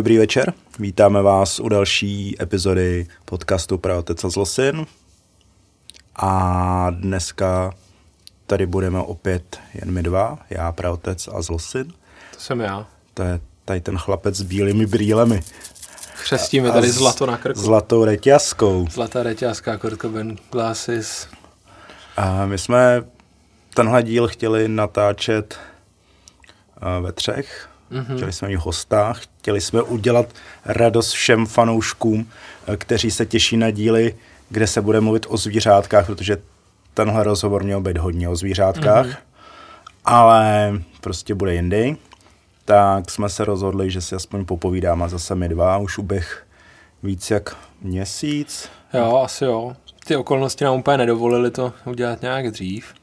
Dobrý večer, vítáme vás u další epizody podcastu Pravotec a Zlosin. A dneska tady budeme opět jen my dva, já, Pravotec a Zlosin. To jsem já. To je tady ten chlapec s bílými brýlemi. Křestíme tady zlato na krku. Zlatou reťazkou. Zlatá reťazka, Kurt Cobain, glasses. A my jsme tenhle díl chtěli natáčet uh, ve třech. Mm-hmm. Chtěli jsme mít hosta, chtěli jsme udělat radost všem fanouškům, uh, kteří se těší na díly, kde se bude mluvit o zvířátkách, protože tenhle rozhovor měl být hodně o zvířátkách, mm-hmm. ale prostě bude jindy. Tak jsme se rozhodli, že si aspoň popovídáme zase my dva, už uběh víc jak měsíc. Jo, asi jo. Ty okolnosti nám úplně nedovolili to udělat nějak dřív.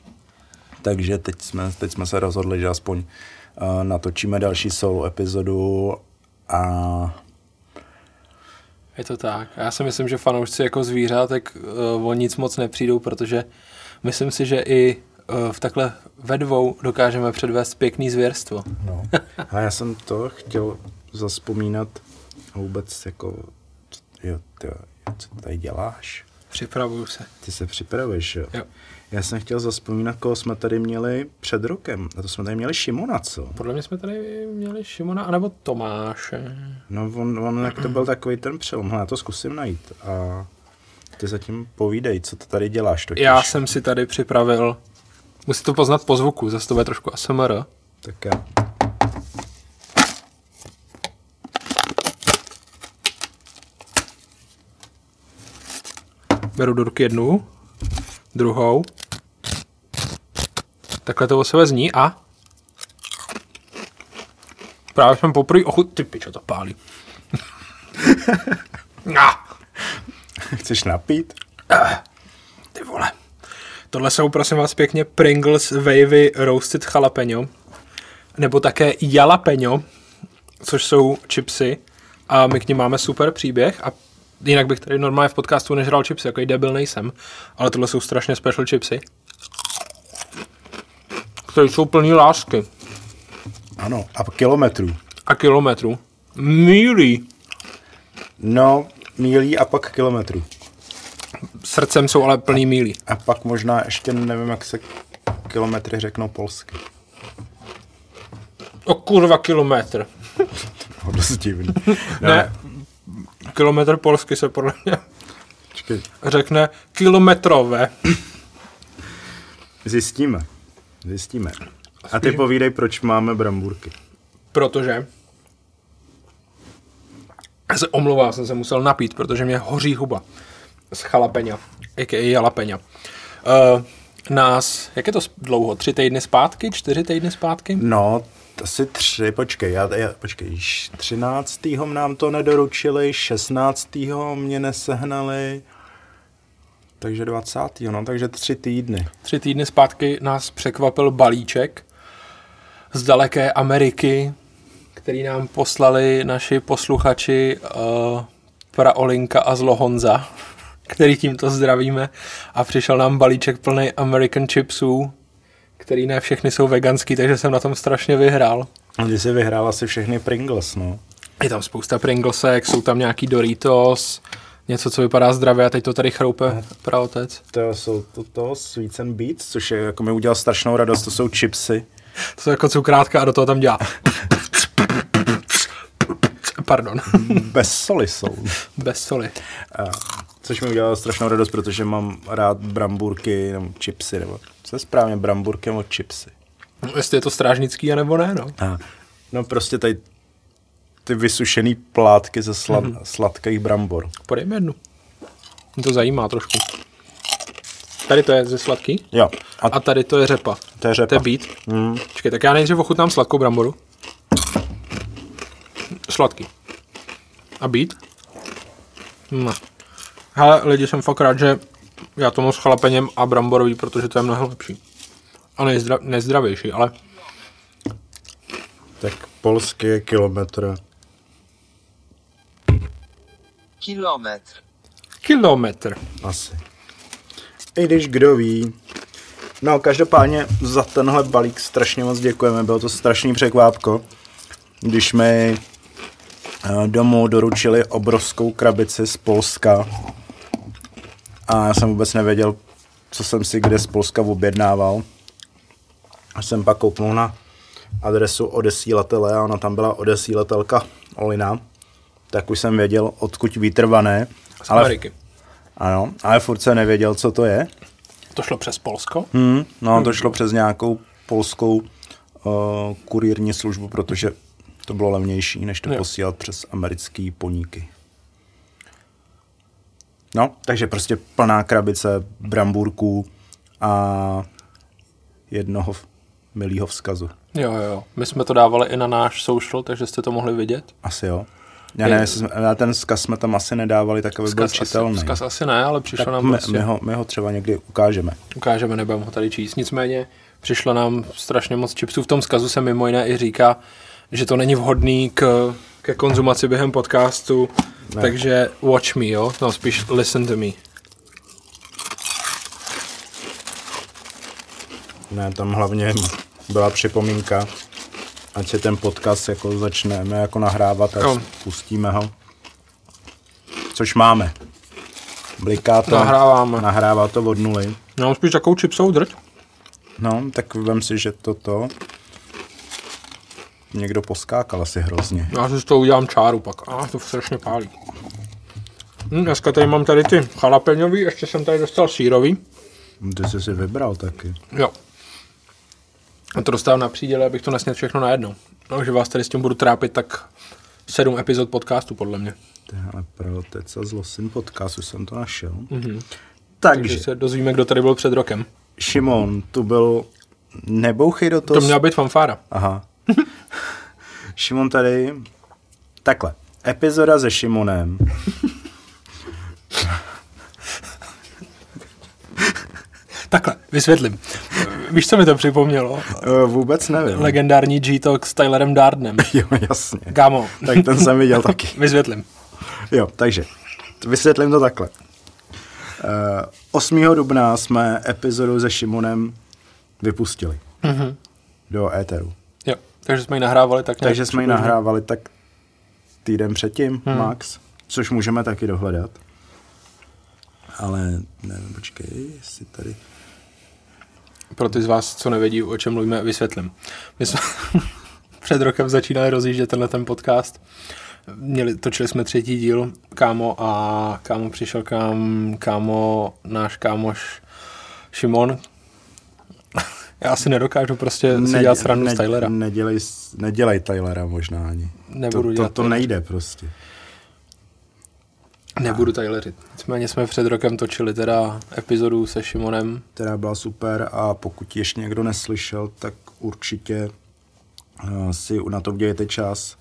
Takže teď jsme, teď jsme se rozhodli, že aspoň natočíme další solo epizodu a Je to tak. Já si myslím, že fanoušci jako zvířátek uh, o nic moc nepřijdou, protože myslím si, že i uh, v takhle ve dvou dokážeme předvést pěkný zvěrstvo. No. A já jsem to chtěl zaspomínat vůbec jako, jo, ty, co tady děláš? Připravuju se. Ty se připravuješ, jo? Jo. Já jsem chtěl zaspomínat, koho jsme tady měli před rokem. A to jsme tady měli Šimona, co? Podle mě jsme tady měli Šimona anebo Tomáše. No on, on jak to byl takový ten přelom. Hele, já to zkusím najít. A ty zatím povídej, co to tady děláš totiž. Já jsem si tady připravil, musí to poznat po zvuku, zase to bude trošku ASMR. Tak já. Beru do ruky jednu, druhou. Takhle to o sebe zní a... Právě jsem poprvé ochut... Ty pičo, to pálí. ah, Chceš napít? ty vole. Tohle jsou, prosím vás, pěkně Pringles Wavy Roasted Jalapeno. Nebo také Jalapeno, což jsou chipsy. A my k nim máme super příběh. A jinak bych tady normálně v podcastu nežral chipsy, jako debil nejsem. Ale tohle jsou strašně special chipsy. Které jsou plný lásky Ano, a kilometrů. a kilometrů. Mílí. No, mílí a pak kilometrů. Srdcem jsou ale plný mílí. A pak možná ještě nevím, jak se kilometry řeknou polsky. O kurva kilometr. No, dost divný. Ne, kilometr polsky se podle mě Počkej, řekne kilometrové. zjistíme. Zjistíme. A ty povídej, proč máme bramburky. protože já se omlouvám, jsem se musel napít, protože mě hoří huba z chalapeňa, a.k.a. jalapeňa. Uh, nás, jak je to dlouho, tři týdny zpátky, čtyři týdny zpátky? No, asi tři, počkej, já, já, počkej, š- 13. nám to nedoručili, 16. mě nesehnali, takže 20. no, takže tři týdny. Tři týdny zpátky nás překvapil balíček z daleké Ameriky, který nám poslali naši posluchači uh, Praolinka a Zlohonza, který tímto zdravíme. A přišel nám balíček plný American chipsů, který ne všechny jsou veganský, takže jsem na tom strašně vyhrál. A ty jsi vyhrál asi všechny Pringles, no. Je tam spousta Pringlesek, jsou tam nějaký Doritos, něco, co vypadá zdravě a teď to tady chroupe praotec. To jsou to, to Sweets and Beats, což je, jako mi udělal strašnou radost, to jsou chipsy. To jsou jako cukrátka a do toho tam dělá. Pardon, Bez soli jsou. bez soli. A, což mi udělalo strašnou radost, protože mám rád bramburky nebo chipsy, nebo co je správně, bramburky nebo chipsy. Jestli je to strážnický, anebo ne, no. A, no prostě tady ty vysušený plátky ze slad, mm-hmm. sladkých brambor. Podej mi jednu. Mě to zajímá trošku. Tady to je ze sladký Jo, a, a tady to je řepa. to je řepa. To je beet. Mm, Čekaj, tak já nejdřív ochutnám sladkou bramboru. Sladký. A beet? Ne. Hele, lidi, jsem fakt rád, že já tomu s chalapeněm a bramborový, protože to je mnohem lepší. A nezdra- nezdravější, ale tak polský je kilometr. Kilometr. kilometr. Asi. I když kdo ví. No, každopádně za tenhle balík strašně moc děkujeme, bylo to strašný překvápko, když mi eh, domů doručili obrovskou krabici z Polska a já jsem vůbec nevěděl, co jsem si kde z Polska objednával. A jsem pak kouknul na adresu odesílatele a ona tam byla odesílatelka Olina, tak už jsem věděl, odkud výtrvané. Z Ameriky. Ano, ale furt jsem nevěděl, co to je. To šlo přes Polsko? Hmm, no, to šlo přes nějakou polskou uh, kurírní službu, protože to bylo levnější, než to Jo. posílat přes americký poníky. No, takže prostě plná krabice brambůrků a jednoho milýho vzkazu. Jo, jo, jo. My jsme to dávali i na náš social, takže jste to mohli vidět. Asi jo. Já nevím, jestli jsme, ten vzkaz jsme tam asi nedávali, tak aby byl asi, čitelný. vzkaz asi ne, ale přišlo tak nám my, prostě... my, ho, my ho třeba někdy ukážeme. Ukážeme, nebudeme ho tady číst. Nicméně přišlo nám strašně moc chipsů. V tom zkazu se mimo jiné i říká, že to není vhodný k, ke konzumaci během podcastu, ne. takže watch me, jo? No, spíš listen to me. Ne, tam hlavně byla připomínka, ať se ten podcast jako začneme jako nahrávat a pustíme ho. Což máme. Bliká to. Nahráváme. Nahrává to od nuly. No, spíš takovou chipsovou drť. No, tak vem si, že toto někdo poskákal asi hrozně. Já si z toho udělám čáru pak. A to strašně pálí. Hm, dneska tady mám tady ty chalapeňový, ještě jsem tady dostal sírový. Ty jsi si vybral taky. Jo. A to dostávám na příděle, abych to nesněl všechno najednou. No, že vás tady s tím budu trápit tak sedm epizod podcastu, podle mě. Ale pro Teca z Losin podcastu jsem to našel. Mhm. Takže, Takže se dozvíme, kdo tady byl před rokem. Šimon, tu byl nebouchej do toho. To měla být fanfára. Aha. Šimon tady, takhle, epizoda se Šimonem. Takhle, vysvětlím. Víš, co mi to připomnělo? Uh, vůbec nevím. Legendární G-Talk s Tylerem Dardnem. Jo, jasně. Kámo, Tak ten jsem viděl taky. vysvětlím. Jo, takže vysvětlím to takhle. Uh, 8. dubna jsme epizodu se Šimonem vypustili Mhm. do éteru. Jo, takže jsme ji nahrávali tak nějak Takže jsme ji nahrávali tak týden předtím, Hmm. max, což můžeme taky dohledat. Ale nevím, počkej, jestli tady... Pro ty z vás, co nevědí, o čem mluvíme, vysvětlím. My jsme před rokem začínali rozjíždět tenhle ten podcast. Měli, točili jsme třetí díl, kámo, a kámo přišel k nám, kámo, náš kámoš Šimon. Já si nedokážu prostě si dělat srandu z Tylera. Nedělej, nedělej Tylera možná ani. Nebudu to, to, dělat to Tylera. nejde prostě. Nebudu Tyleřit. Nicméně jsme před rokem točili teda epizodu se Šimonem. která byla super a pokud ji ještě někdo neslyšel, tak určitě uh, si na to udělejte čas.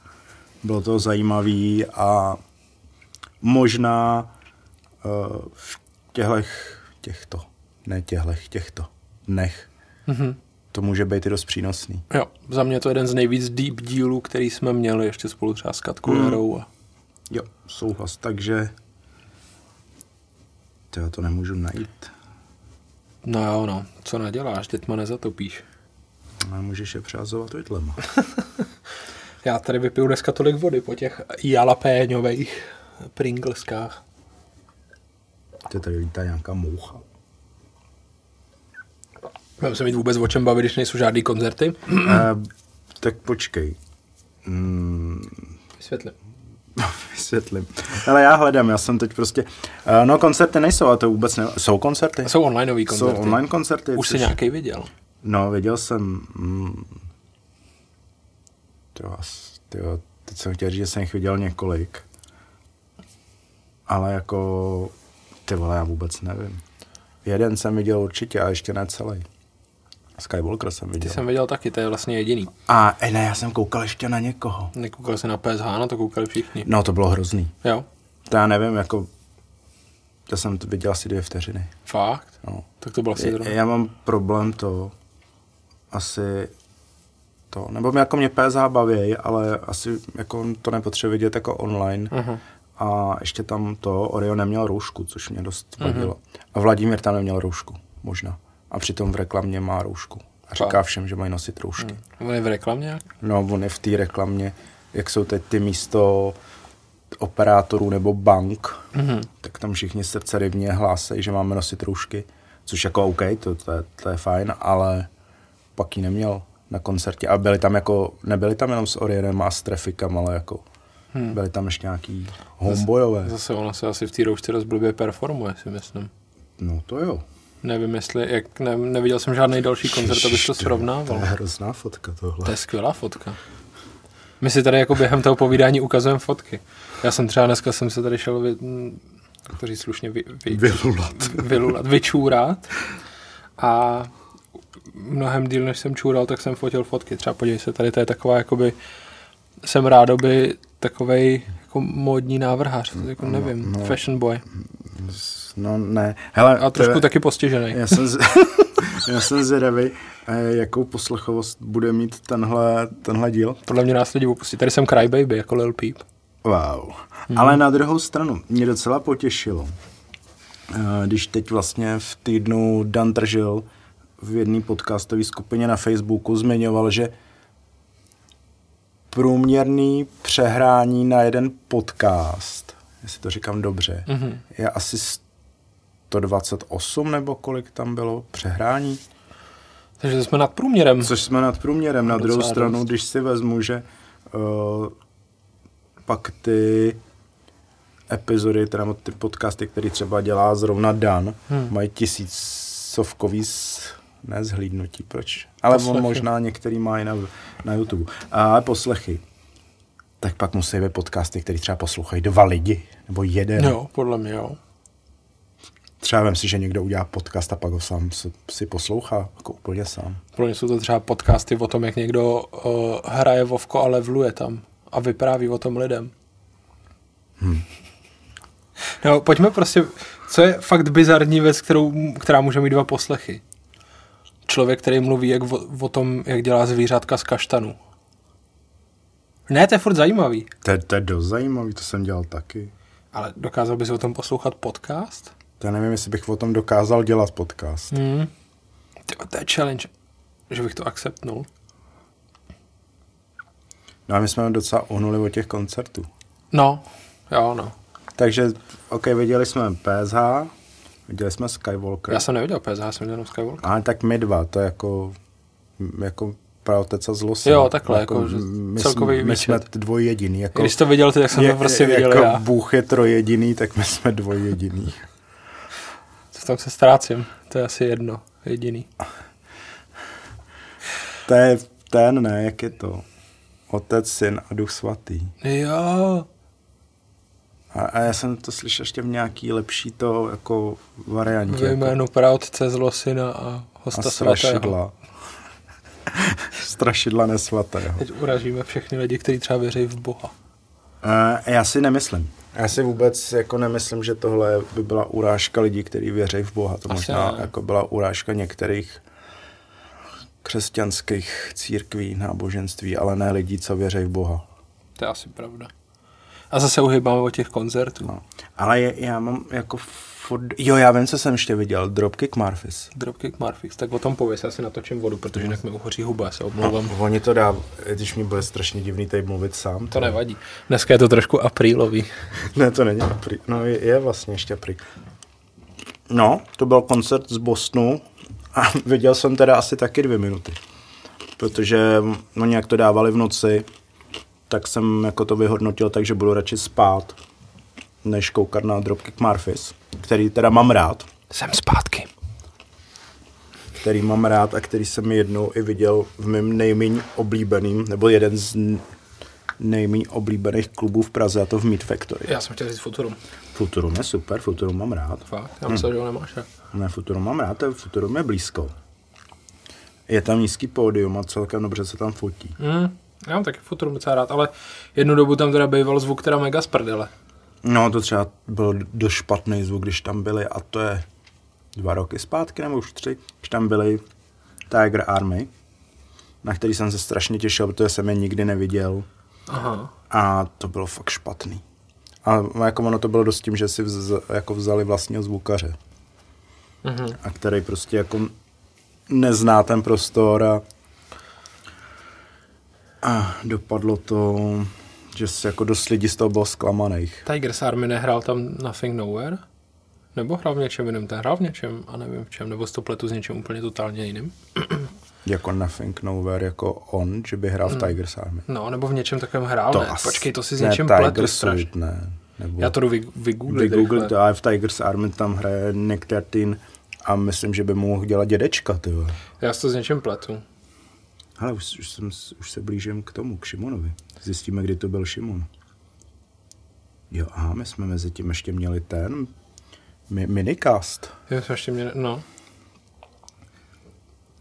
Bylo to zajímavý a možná uh, v těchto, těchto, ne těchto, těchto dnech Mhm. to může být i dost přínosný. Jo, za mě to je jeden z nejvíc deep dílů, který jsme měli ještě spolu třeba s Katkou Mm. A... Jo, souhlas, takže to já to nemůžu najít. No jo, no, co naděláš, dětma nezatopíš. A můžeš je přehazovat vidlema. Já tady vypiju dneska tolik vody po těch jalapéňových pringleskách. Ty tady lítá nějaká moucha. Mám se mít vůbec o čem bavit, když nejsou žádný koncerty? uh, tak počkej. Mm, Vysvětlím. vysvětlím. Ale já hledám, já jsem teď prostě... Uh, no koncerty nejsou, ale to vůbec ne... Jsou koncerty? Jsou onlineový Jsou koncerty. online koncerty. Už jsi nějaký viděl. No, viděl jsem... Mm, vás, tyjo, teď jsem chtěl říct, že jsem jich viděl několik. Ale jako... Ty vole, já vůbec nevím. Jeden jsem viděl určitě a ještě ne celý. Skywalker jsem Ty viděl. jsem viděl taky, to je vlastně jediný. A ne, já jsem koukal ještě na někoho. Nekoukal jsi na PSH, na to koukali všichni. No, to bylo hrozný. Jo, To já nevím, jako... To jsem to viděl asi dvě vteřiny. fakt? No. Tak to bylo asi zrovna. Já mám problém to, asi to, nebo mě jako mě PSH baví, ale asi jako to nepotřebuje vidět jako online. Aha. A ještě tam to, Oreo neměl roušku, což mě dost vadilo. A Vladimír tam neměl roušku, možná. A přitom v reklamě má roušku. A říká všem, že mají nosit roušky. On je v reklamě? No, on je v té reklamě, jak jsou teď ty místo operátorů nebo bank, mm-hmm. tak tam všichni srdcerivně hlásejí, že máme nosit roušky, což jako OK, to, to, je, to je fajn, ale pak ji neměl na koncertě. A byli tam jako, nebyli tam jenom s Orienem a s Traficem, ale jako hmm. byli tam ještě nějaký homeboyové. Zase ona se asi v té roušce dost blbě performuje, si myslím. No to jo. Nevím, jestli, jak, ne, neviděl jsem žádný další koncert, abych to srovnával. To je hrozná fotka tohle. To je skvělá fotka. My si tady jako během toho povídání ukazujeme fotky. Já jsem třeba dneska jsem se tady šel, vy, jak to říct slušně, vy, vy, Vylulat. vylulat, vyčůrat a mnohem díl, než jsem čůral, tak jsem fotil fotky. Třeba podívej se, tady to je taková, jakoby, jsem rádoby takovej jako módní návrhář, to jako nevím, no, no, fashion boy. No ne, hele. A trošku to, taky postižený. Já jsem, z, já jsem zvědavý, jakou poslechovost bude mít tenhle, tenhle díl. Podle mě nás lidi opustí. Tady jsem Crybaby, jako Lil Peep. Wow. Hmm. Ale na druhou stranu, mě docela potěšilo, když teď vlastně v týdnu Dan Tržil v jedné podcastové skupině na Facebooku zmiňoval, že průměrný přehrání na jeden podcast, jestli to říkám dobře, mm-hmm. je asi 128 nebo kolik tam bylo přehrání. Takže jsme nad průměrem. Což jsme nad průměrem. Na druhou stranu, dost. když si vezmu, že uh, pak ty epizody, teda ty podcasty, které třeba dělá zrovna Dan, hmm. mají tisícovkový ne zhlídnutí, proč? Ale poslechy. on možná některý má i na, na YouTube. Ale poslechy. Tak pak musí být podcasty, které třeba poslouchají dva lidi, nebo jeden. Jo, podle mě jo. Třeba vem si, že někdo udělá podcast a pak ho sám si poslouchá, jako úplně sám. Pro mě jsou to třeba podcasty o tom, jak někdo uh, hraje Vovko a levluje tam a vypráví o tom lidem. Hmm. No, pojďme prostě, co je fakt bizarní věc, kterou, která může mít dva poslechy? člověk, který mluví jak o, o tom, jak dělá zvířátka z kaštanu. Ne, to je furt zajímavý. To, to je dost zajímavý, to jsem dělal taky. Ale dokázal bys o tom poslouchat podcast? To nevím, jestli bych o tom dokázal dělat podcast. Mm. To je challenge, že bych to akceptnul. No a my jsme docela uhnuli od těch koncertů. No, jo, no. Takže, ok, viděli jsme PSH, Viděli jsme Skywalker. Já jsem neviděl PSH, jsem viděl Skywalker. Ale tak my dva, to je jako, jako pravotec a zlost. Jo, takhle, jako, jako my celkový jsme, my jsme dvojjediný. Jako, Když to viděl ty, tak jsem je, to prostě viděl jako já. Bůh je trojjediný, tak my jsme dvojjediný. Tom se ztrácím, to je asi jedno, jediný. To je ten, ne, jak je to? Otec, syn a duch svatý. Jo, a, a já jsem to slyšel ještě v nějaký lepší to jako variantě. Ve jménu jako... praotce zlosina a hosta a strašidla. strašidla nesvatého. Teď uražíme všechny lidi, kteří třeba věří v Boha. Uh, já si nemyslím. Já si vůbec jako nemyslím, že tohle by byla urážka lidí, kteří věří v Boha. To Asi možná ne. jako byla urážka některých křesťanských církví, náboženství, ale ne lidí, co věří v Boha. To je asi pravda. A zase uhybáme o těch koncertů. No. Ale je, já mám jako furt... Jo, já vím, co jsem ještě viděl. Dropkick Murphys. Dropkick Murphys. Tak o tom pověs, já si natočím vodu, protože jinak mi uhoří huba, se omlouvám. No, oni to dá, když mi bude strašně divný tady mluvit sám. To, to nevadí. Dneska je to trošku aprílový. ne, to není apríl. No, je, je vlastně ještě apríl. No, to byl koncert z Bostonu a viděl jsem teda asi taky dvě minuty. Protože oni jak to dávali v noci, tak jsem jako to vyhodnotil tak, že budu radši spát, než koukat na Dropkick Murphys, který teda mám rád. Jsem zpátky. Který mám rád a který jsem jednou i viděl v mém nejméně oblíbeným, nebo jeden z nejméně oblíbených klubů v Praze, a to v Meat Factory. Já jsem chtěl říct Futurum. Futurum je super, Futurum mám rád. Fakt? Já myslím, hm. že ho nemáš. Ne, Futurum mám rád, Futurum je blízko. Je tam nízký pódium a celkem dobře se tam fotí. Mm. Já mám taky Futurum docela rád, ale jednu dobu tam teda býval zvuk teda mega z prdele. No to třeba byl dost špatný zvuk, když tam byli a to je dva roky zpátky nebo už tři, když tam byli Tiger Army, na který jsem se strašně těšil, protože jsem je nikdy neviděl. Aha. A to bylo fakt špatný. A jako ono to bylo dost tím, že si vz, jako vzali vlastního zvukaře. Uh-huh. A který prostě jako nezná ten prostor a a dopadlo to že se jako dost lidí z toho bylo zklamaných. Tigers Army nehrál tam Nothing Nowhere? Nebo hrál v něčem jiném? Ten hrál v něčem a nevím v čem, nebo s to pletu s něčím úplně totálně jiným. Jako Nothing Nowhere, jako on, že by hrál v Tigers Army. No, nebo v něčem takovém hrál, ne? asi- Počkej, to si s ne, něčím pletu Tiger strašně. Ne. Nebo Já to jdu vy, vygooglit to, ale v Tigers Army tam hraje Nick Tartin a myslím, že by mu mohl dělat dědečka, ty. Já si to s něčím pletu. Ale už, už, jsem, už se blížím k tomu, k Šimonovi. Zjistíme, kdy to byl Šimon. Jo, aha, my jsme mezi tím ještě měli ten mi, minicast. Já jsem ještě mě, no.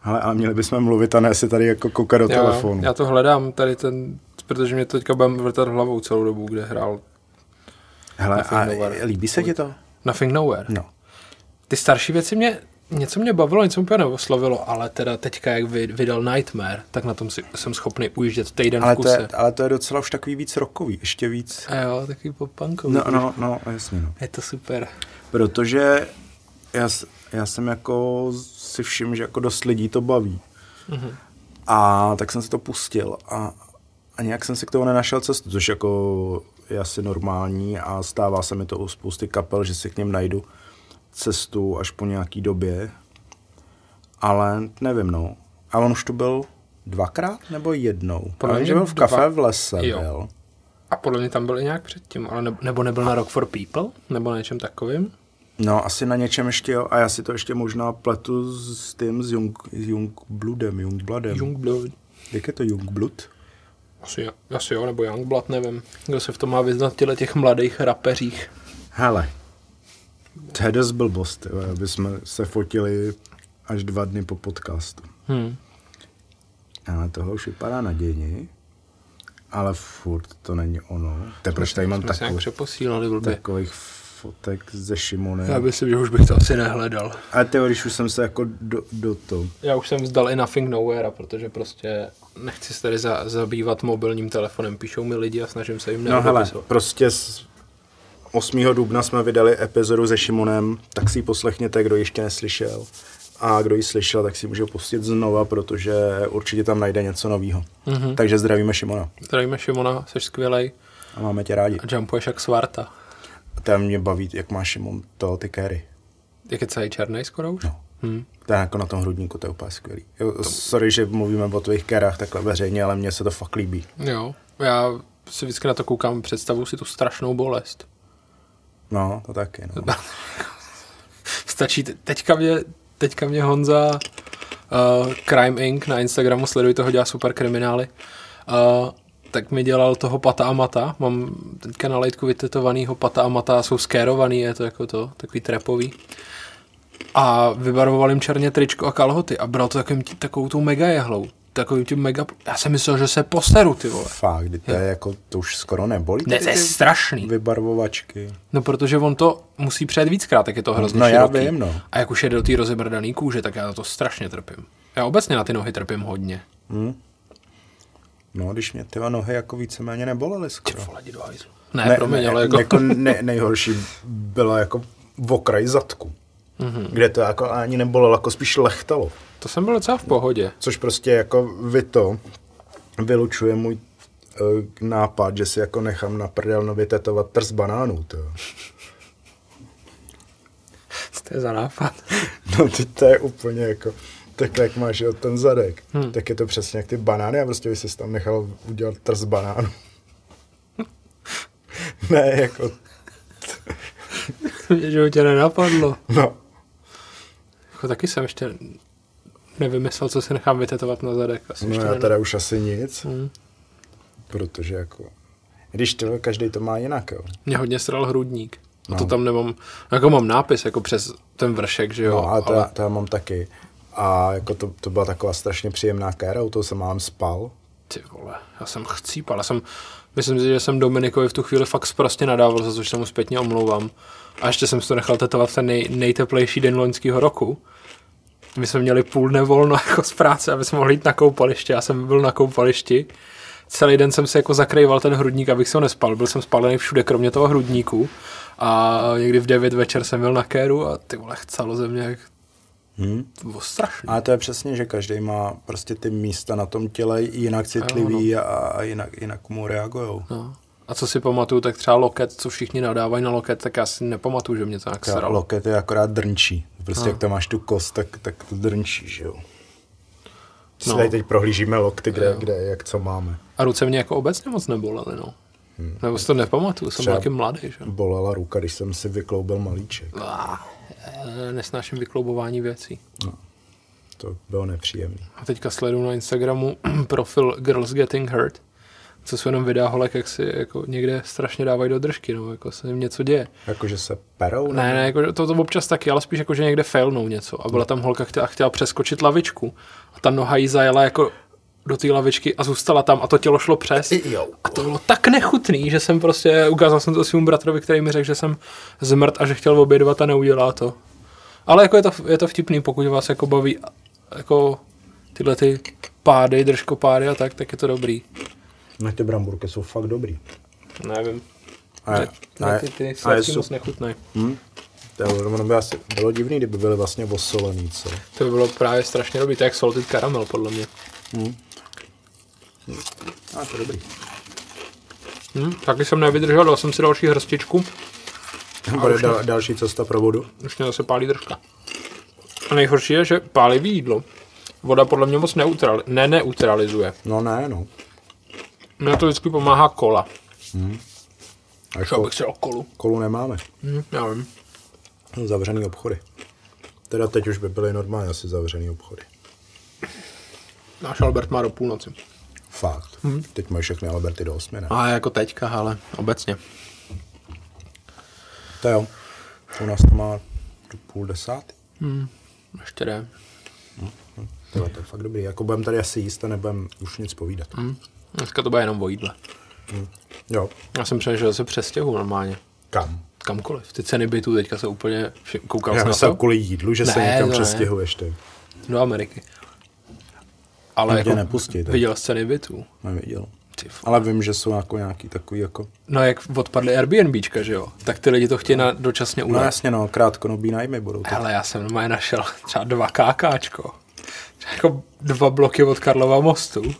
Ale, ale měli bychom mluvit a ne si tady jako koukat do Já, telefonu. já to hledám tady ten, protože mě to teďka budeme vrtat hlavou celou dobu, kde hrál Hele, Nothing a Nowhere. líbí se ti to? Nothing Nowhere. No. Ty starší věci mě, něco mě bavilo, něco úplně neoslovilo, ale teda teďka, jak vy, vydal Nightmare, tak na tom si, jsem schopný ujíždět týden Ale v to, kuse. je, ale to je docela už takový víc rokový, ještě víc. A jo, takový pop-punkový. No, no, no, jasně, no. Je to super. Protože já, já jsem jako si všiml, že jako dost lidí to baví. Mhm. A tak jsem si to pustil a, a nějak jsem si k tomu nenašel cestu, což jako je asi normální a stává se mi to u spousty kapel, že si k něm najdu cestu až po nějaký době. Ale nevím, no. A on už tu byl dvakrát nebo jednou? Podle mě že byl v dva- kafe v lese, Jo. byl. A podle mě tam byl i nějak předtím, ale ne, nebo nebyl na Rock for People, nebo na něčem takovým. No, asi na něčem ještě jo. A já si to ještě možná pletu s tím, s Young, s Youngbloodem, Youngbloodem. Youngblood. Jak je to Youngblood? Asi, jo- asi jo, nebo Youngblood, nevím. Kdo se v tom má vyznat těle těch mladých rapeřích. Hele, to je dost blbost, jo, aby jsme se fotili až dva dny po podcastu. Hmm. Ale tohle už vypadá nadějně, ale furt to není ono. Proč tady mám takový, takových fotek ze Šimonem. Já myslím, že už bych to asi nehledal. Ale ty, když už jsem se jako do, do to... Já už jsem vzdal i Nothing Nowhere, protože prostě nechci se tady za, zabývat mobilním telefonem. Píšou mi lidi a snažím se jim No hele, prostě 8. dubna jsme vydali epizodu se Šimonem, tak si ji poslechněte, kdo ještě neslyšel. A kdo ji slyšel, tak si může pustit znova, protože určitě tam najde něco nového. Mm-hmm. Takže zdravíme Šimona Zdravíme Šimona, jsi skvělej a máme tě rádi. a jumpuješ jak svarta. To mě baví, jak má Šimon to, ty kéry. Jak je celý černý skoro už? No. Hmm. To je jako na tom hrudníku, to je úplně skvělý. Jo, sorry, že mluvíme o tvých kérách takhle veřejně, ale mně se to fakt líbí. Jo, já si vždycky na to koukám, představuji si tu strašnou bolest. No, to taky, no. Stačí, te- teďka mě, teďka mě Honza uh, Crime Inc. na Instagramu, sleduj toho, dělá super kriminály, uh, tak mi dělal toho Pata a Mata, mám teďka na lejtku vytetovanýho Pata a Mata, jsou skérovaný, je to jako to, takový trepový. A vybarvoval jim černě tričko a kalhoty a bral to takovým, takovou tou mega jehlou. Takovým tím mega... Já jsem myslel, že se posteru, ty vole. Fakt, to je jako, to už skoro nebolí. Ne, ty- to je ty strašný. Vybarvovačky. No, protože on to musí přejet víckrát, tak je to hrozně No, já široký. vím, no. A jak už jede do té rozebrdaný kůže, tak já na to strašně trpím. Já obecně na ty nohy trpím hodně. No, když mě ty nohy jako víceméně nebolely skoro. Vole, jdi do hajzlu. Ne, ne, promiň, ale jako... jako ne, nejhorší bylo jako v okraji zadku. Mhm. Mm-hmm. Kde to jako ani nebolelo, jako spíš lechtalo. To jsem byl docela v pohodě. Což prostě jako vy to vylučuje můj uh, nápad, že si jako nechám na prdel nově tetovat trz banánů. To. Co to je za nápad? No ty to je úplně jako, tak jak máš jo, ten zadek, hmm. tak je to přesně jak ty banány a prostě by si tam nechal udělat trz banánů. ne, jako, Mě že tě nenapadlo. no, Jako taky jsem ještě nevymyslel, co si nechám vytetovat na zadek. Asi no já teda už asi nic, Hmm. protože jako, když to, každý to má jinak, jo. Mě hodně sral hrudník. A No. to tam nemám, jako mám nápis jako přes ten vršek, že jo. No, ale to, ale... to já mám taky. A jako to, to byla taková strašně příjemná kéra, u toho jsem mám spal. Ty vole, já jsem chcípal, já jsem, myslím si, že jsem Dominikovi v tu chvíli fakt prostě nadával, za což se mu zpětně omlouvám. A ještě jsem si to nechal tetovat v ten nej, nejteplejší den loňského roku. My jsme měli půl nevolno jako z práce, aby jsme mohli jít na koupaliště. Já jsem byl na koupališti. Celý den jsem si jako zakrýval ten hrudník, abych se ho nespal. Byl jsem spalený všude, kromě toho hrudníku. A někdy v 9 večer jsem byl na kéru a ty vole, chcelo ze mě jak... Hmm. To strašný. Ale to je přesně, že každý má prostě ty místa na tom těle jinak citlivý a, a jinak, jinak mu reagujou. No. A co si pamatuju, tak třeba loket, co všichni nadávají na loket, tak já si nepamatuju, že mě to nějak Ta sralo. loket je akorát drnčí. Prostě No. jak tam máš tu kost, tak, tak to drnčí, že jo. No. tady teď prohlížíme lokty, kde, Jo. kde, jak co máme. A ruce mě jako obecně moc nebolely, no. Nebo si to nepamatuju, jsem taky mladý, že? Bolela ruka, když jsem si vykloubil malíček. Ah, nesnáším vykloubování věcí. To bylo nepříjemné. A teďka sleduju na Instagramu profil Girls Getting Hurt, co jsou jenom videa holek, jak si jako někde strašně dávají do držky, no, jako se jim něco děje. Jakože se perou? Ne, ne, jako, to, to občas taky, ale spíš jako, že někde failnou něco. A byla tam holka, která chtěla přeskočit lavičku. A ta noha jí zajela jako do té lavičky a zůstala tam a to tělo šlo přes. Jo. A to bylo tak nechutný, že jsem prostě, ukázal jsem to svému bratrovi, který mi řekl, že jsem zmrt a že chtěl obědovat a neudělá to. Ale jako je to, je to vtipný, pokud vás jako baví jako tyhle ty pády, držkopády a tak, tak je to dobrý. No ty bramburky jsou fakt dobrý. Nevím. A, Ty, a, ty, ty a je sladký su- moc nechutný. hm? To by asi bylo divný, kdyby byly vlastně osolený, co? To by bylo právě strašně dobrý, to je jak salted caramel, podle mě. A to je dobrý. Hm, taky jsem nevydržel, dal jsem si další hrstičku, Bude dal, další cesta pro vodu. už mě zase pálí držka. A nejhorší je, že pálivý jídlo voda podle mě moc neutral, ne, neutralizuje. No ne, no. Mně to vždycky pomáhá kola. A Já kol, bych si dal kolu. kolu nemáme. Hm, já vím. Zavřený obchody. Teda teď už by byly normálně asi zavřený obchody. Náš Albert má do půlnoci. Fakt. Hmm. Teď mají všechny Alberty do osmi, ne? A jako teďka, ale obecně. To jo. U nás to má do půl desátý. Ještě jde. Tyhle, to je fakt dobrý. Jako budeme tady asi jíst a nebudeme už nic povídat. Hm. Dneska to bude jenom o jídle. Jo. Já jsem přemýšlel, že se přestěhu normálně. Kam? Kamkoliv. Ty ceny bytů teďka jsou úplně... Koukal jsi na to? kvůli jídlu, že se Ne, někam to ne. přestěhuješ ty. Do Ameriky. Ale jako nepustí, tak. viděl jsi ceny bytů. Neviděl. Ale vím, že jsou jako nějaký takový jako... No jak odpadly Airbnbčka, že jo? Tak ty lidi to chtějí na dočasně No udat. jasně, no, krátkonobý nájmy budou. To. Hele, já jsem normálně našel třeba dva KKčko. Třeba Jako dva bloky od Karlova mostu.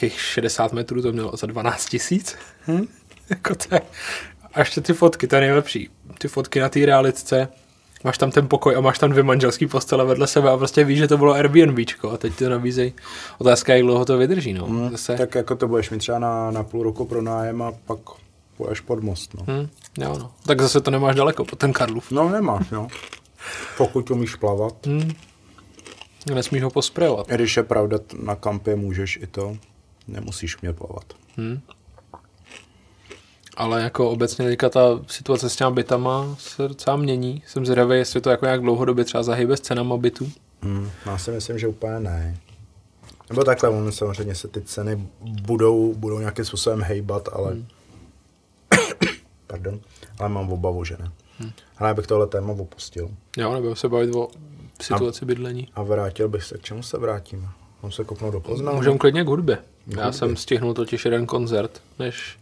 Takých 60 metrů to mělo za 12 tisíc. Hm? jako to je... A ještě ty fotky, to je nejlepší. Ty fotky na té realitce, máš tam ten pokoj a máš tam dvě manželský postele vedle sebe a prostě víš, že to bylo Airbnbčko a teď to nabízejí. Otázka, je, jak dlouho to vydrží, no. Hm, Zase, Tak jako to budeš mít třeba na, na půl roku pro nájem a pak půjdeš pod most, no. hm, jo, no. tak zase to nemáš daleko, po ten Karlův. No nemáš, no. Pokud umíš plavat. Hm. Nesmíš ho posprejovat. Když je pravda, na kampě můžeš i to, nemusíš umět plavat. Ale jako obecně teďka ta situace s těma bytama se docela mění. Jsem zvědavý, jestli to jako nějak dlouhodobě třeba zahybe s cenama bytů. Hmm, já si myslím, že úplně ne. Nebo takhle, on samozřejmě se ty ceny budou, budou nějakým způsobem hejbat, ale... Hmm. Pardon. Ale mám obavu, že ne. Hmm. Ale já bych tohle téma opustil. Jo, nebudeme se bavit o situaci bydlení. A vrátil bych se, k čemu se vrátíme? Mám se kopnout do Poznání? Můžeme klidně k hudbě. Já jsem stihnul totiž jeden koncert, než...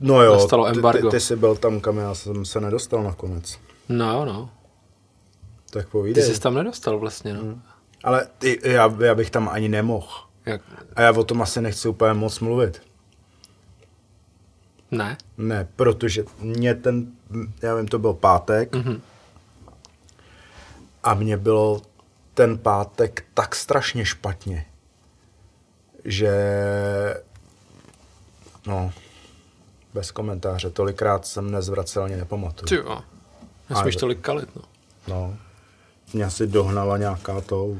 No jo, nastalo ty, ty, embargo. ty jsi byl tam, kam já jsem se nedostal nakonec. No jo, no. Tak Ty povídej. jsi tam nedostal vlastně, no. Ale ty, já, já bych tam ani nemohl. Jak? A já o tom asi nechci úplně moc mluvit. Ne? Ne, protože mě ten, já vím, to byl pátek Mhm. a mě bylo ten pátek tak strašně špatně, že no, bez komentáře, tolikrát jsem nezvracel ani nepamatuju. Ty jo. Nesmíš tolik kalit, no. No, mě asi dohnala nějaká to,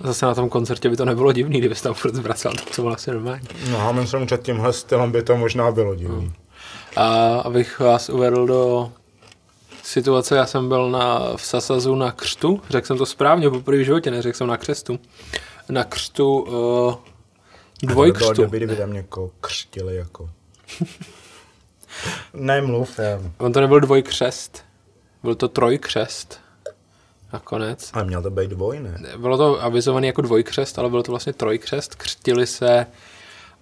Zase na tom koncertě by to nebylo divný, kdybys tam furt zvracel, to co bylo asi normální. no a myslím, že tímhle stylem by to možná bylo divný. A abych vás uvedl do situace, já jsem byl na, v Sasazu na křtu, řekl jsem to správně, poprvé v životě, neřekl jsem na křestu. Na křtu uh, Dvojkřtu. doby, kdyby tam někoho křtili jako. Nemluv, já. On to nebyl dvojkřest, byl to trojkřest. Nakonec. Ale měl to být dvoj, ne? Bylo to avizovaný jako dvojkřest, ale bylo to vlastně trojkřest. Křtili se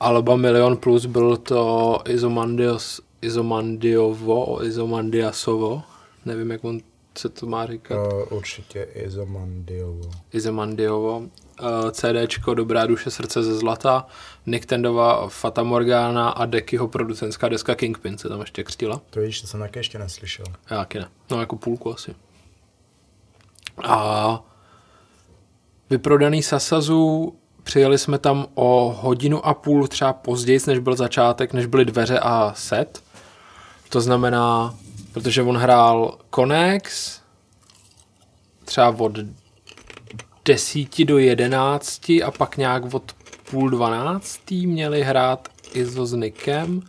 Alba Milion Plus, byl to Izomandios, Izomandiovo, Izomandiasovo. Nevím, jak on se to má říkat. Uh, určitě Izomandiovo. Izomandiovo. Uh, CDčko Dobrá duše srdce ze zlata, Nick Tendova Fata Morgana a Deckyho producentská deska Kingpin se tam ještě křtila. To víš, to jsem také ještě neslyšel. Já taky ne. No jako půlku asi. A vyprodaný Sasazu, přijeli jsme tam o hodinu a půl třeba později, než byl začátek, než byly dveře a set. To znamená, protože on hrál Konex třeba od 10 do 11 a pak nějak od půl 12 měli hrát Izo s Nikem.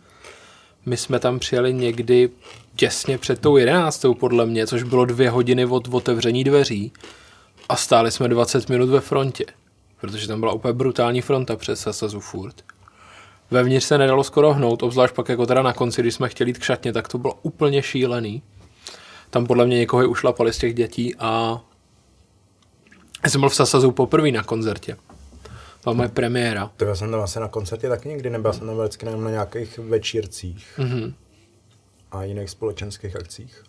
My jsme tam přijeli někdy těsně před tou 11. podle mě, což bylo dvě hodiny od otevření dveří a stáli jsme 20 minut ve frontě, protože tam byla úplně brutální fronta přes Sasazu furt. Vevnitř se nedalo skoro hnout, obzvlášť pak jako teda na konci, když jsme chtěli jít k šatně, tak to bylo úplně šílený. Tam podle mě někoho ušlapali z těch dětí a já jsem byl v Sasazu poprvé na koncertě. To byla moje premiéra. To já jsem tam asi na koncertě taky nikdy nebyl, jsem tam vždycky na nějakých večírcích Mhm. a jiných společenských akcích.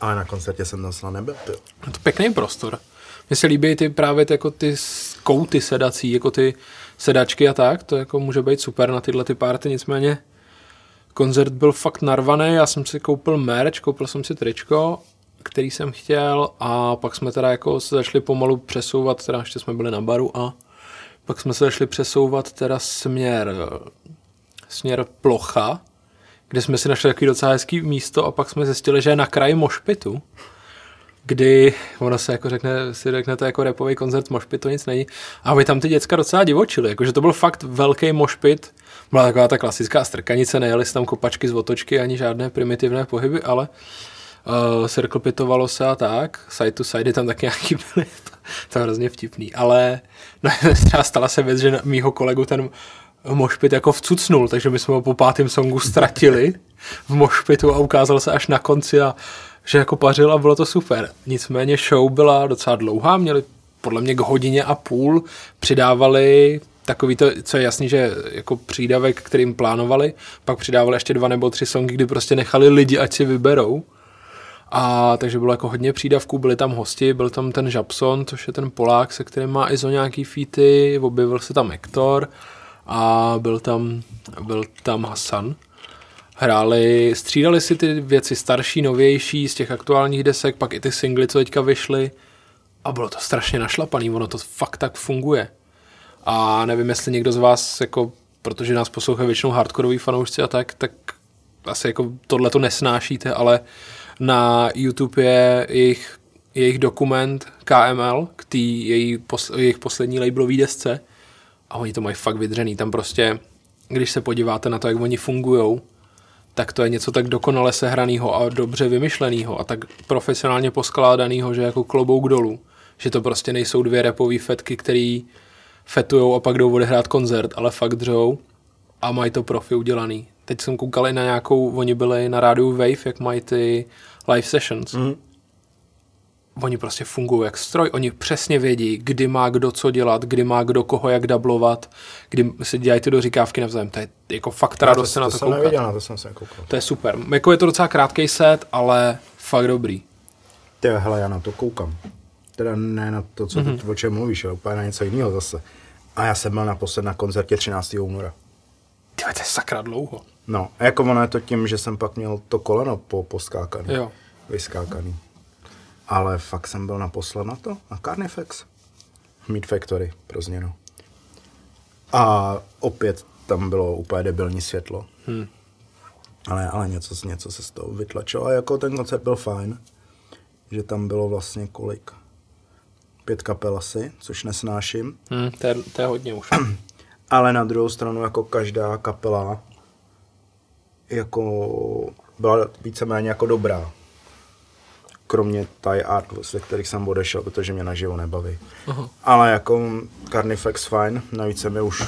Ale na koncertě jsem tam snad nebyl, ty. Je to pěkný prostor. Mně se líbí ty právě ty, jako ty kouty sedací, jako ty sedačky a tak, to jako může být super na tyhle ty párty, nicméně koncert byl fakt narvaný, já jsem si koupil merch, koupil jsem si tričko, který jsem chtěl a pak jsme teda jako se začali pomalu přesouvat, teda ještě jsme byli na baru a pak jsme se začali přesouvat teda směr, směr plocha, kde jsme si našli takový docela hezký místo a pak jsme zjistili, že je na kraji mošpitu, kdy ono se jako řekne, si řeknete jako repový koncert mošpit, to nic není. A my tam ty děcka docela divočili, jakože to byl fakt velký mošpit. Byla taková ta klasická strkanice, nejeli tam kopačky z otočky ani žádné primitivné pohyby, ale circle pitovalo se a tak. Side to side tam taky nějaký byly. to, to je hrozně vtipný. Ale no, třeba stala se věc, že mýho kolegu ten mošpit jako vcucnul, takže my jsme ho po pátém songu ztratili v mošpitu a ukázal se až na konci a že jako pařil a bylo to super. Nicméně show byla docela dlouhá, měli podle mě k hodině a půl, přidávali takový to, co je jasný, že jako přídavek, kterým plánovali, pak přidávali ještě dva nebo tři songy, kdy prostě nechali lidi, ať si vyberou. A takže bylo jako hodně přídavků, byli tam hosti, byl tam ten Žabson, což je ten Polák, se kterým má Izo nějaký featy, objevil se tam Hector a byl tam, byl tam Hasan. Hráli, střídali si ty věci starší, novější z těch aktuálních desek, pak i ty singly, co teďka vyšly a bylo to strašně našlapaný, ono to fakt tak funguje. A nevím, jestli někdo z vás, jako, protože nás poslouchají většinou hardkorový fanoušci a tak, tak asi jako tohle to nesnášíte, ale na YouTube je jejich, jejich dokument KML k té její, pos, jejich poslední labelový desce a oni to mají fakt vydřený. Tam prostě, když se podíváte na to, jak oni fungujou, tak to je něco tak dokonale sehraného a dobře vymyšleného a tak profesionálně poskládaného, že jako klobouk dolů. Že to prostě nejsou dvě repové fetky, který fetujou a pak jdou odehrát koncert, ale fakt dřou a mají to profi udělaný. Teď jsem koukal i na nějakou, oni byli na rádiu Wave, jak mají ty live sessions. Mm. Oni prostě fungují jak stroj, oni přesně vědí, kdy má kdo co dělat, kdy má kdo koho jak dublovat, kdy se dělají ty doříkávky navzájem. To je jako fakt radost se na to, to koukat. neviděl, na to jsem se koukal. To je super. Jako je to docela krátký set, ale fakt dobrý. Ty, hele, já na to koukám. Teda ne na to, co mm-hmm. o čem mluvíš, ale úplně na něco jiného zase. A já jsem byl naposled na koncertě 13. února. Ty to je sakra dlouho. No, a jako ono je to tím, že jsem pak měl to koleno po, poskákaný. Jo. Vyskákaný. Ale fakt jsem byl naposled na to, na Carnifex. Meat Factory, pro změnu. A opět tam bylo úplně debilní světlo. Hmm. Ale, ale něco, něco se z toho vytlačilo. A jako ten koncert byl fajn. Že tam bylo vlastně kolik? Pět kapel asi, což nesnáším. Hmm, to, je, to je hodně už. Ale na druhou stranu jako každá kapela jako byla víceméně jako dobrá. Kromě Thai Art, ze kterých jsem odešel, protože mě naživo nebaví. Aha. Ale jako Carnifex fajn, navíc jsem je už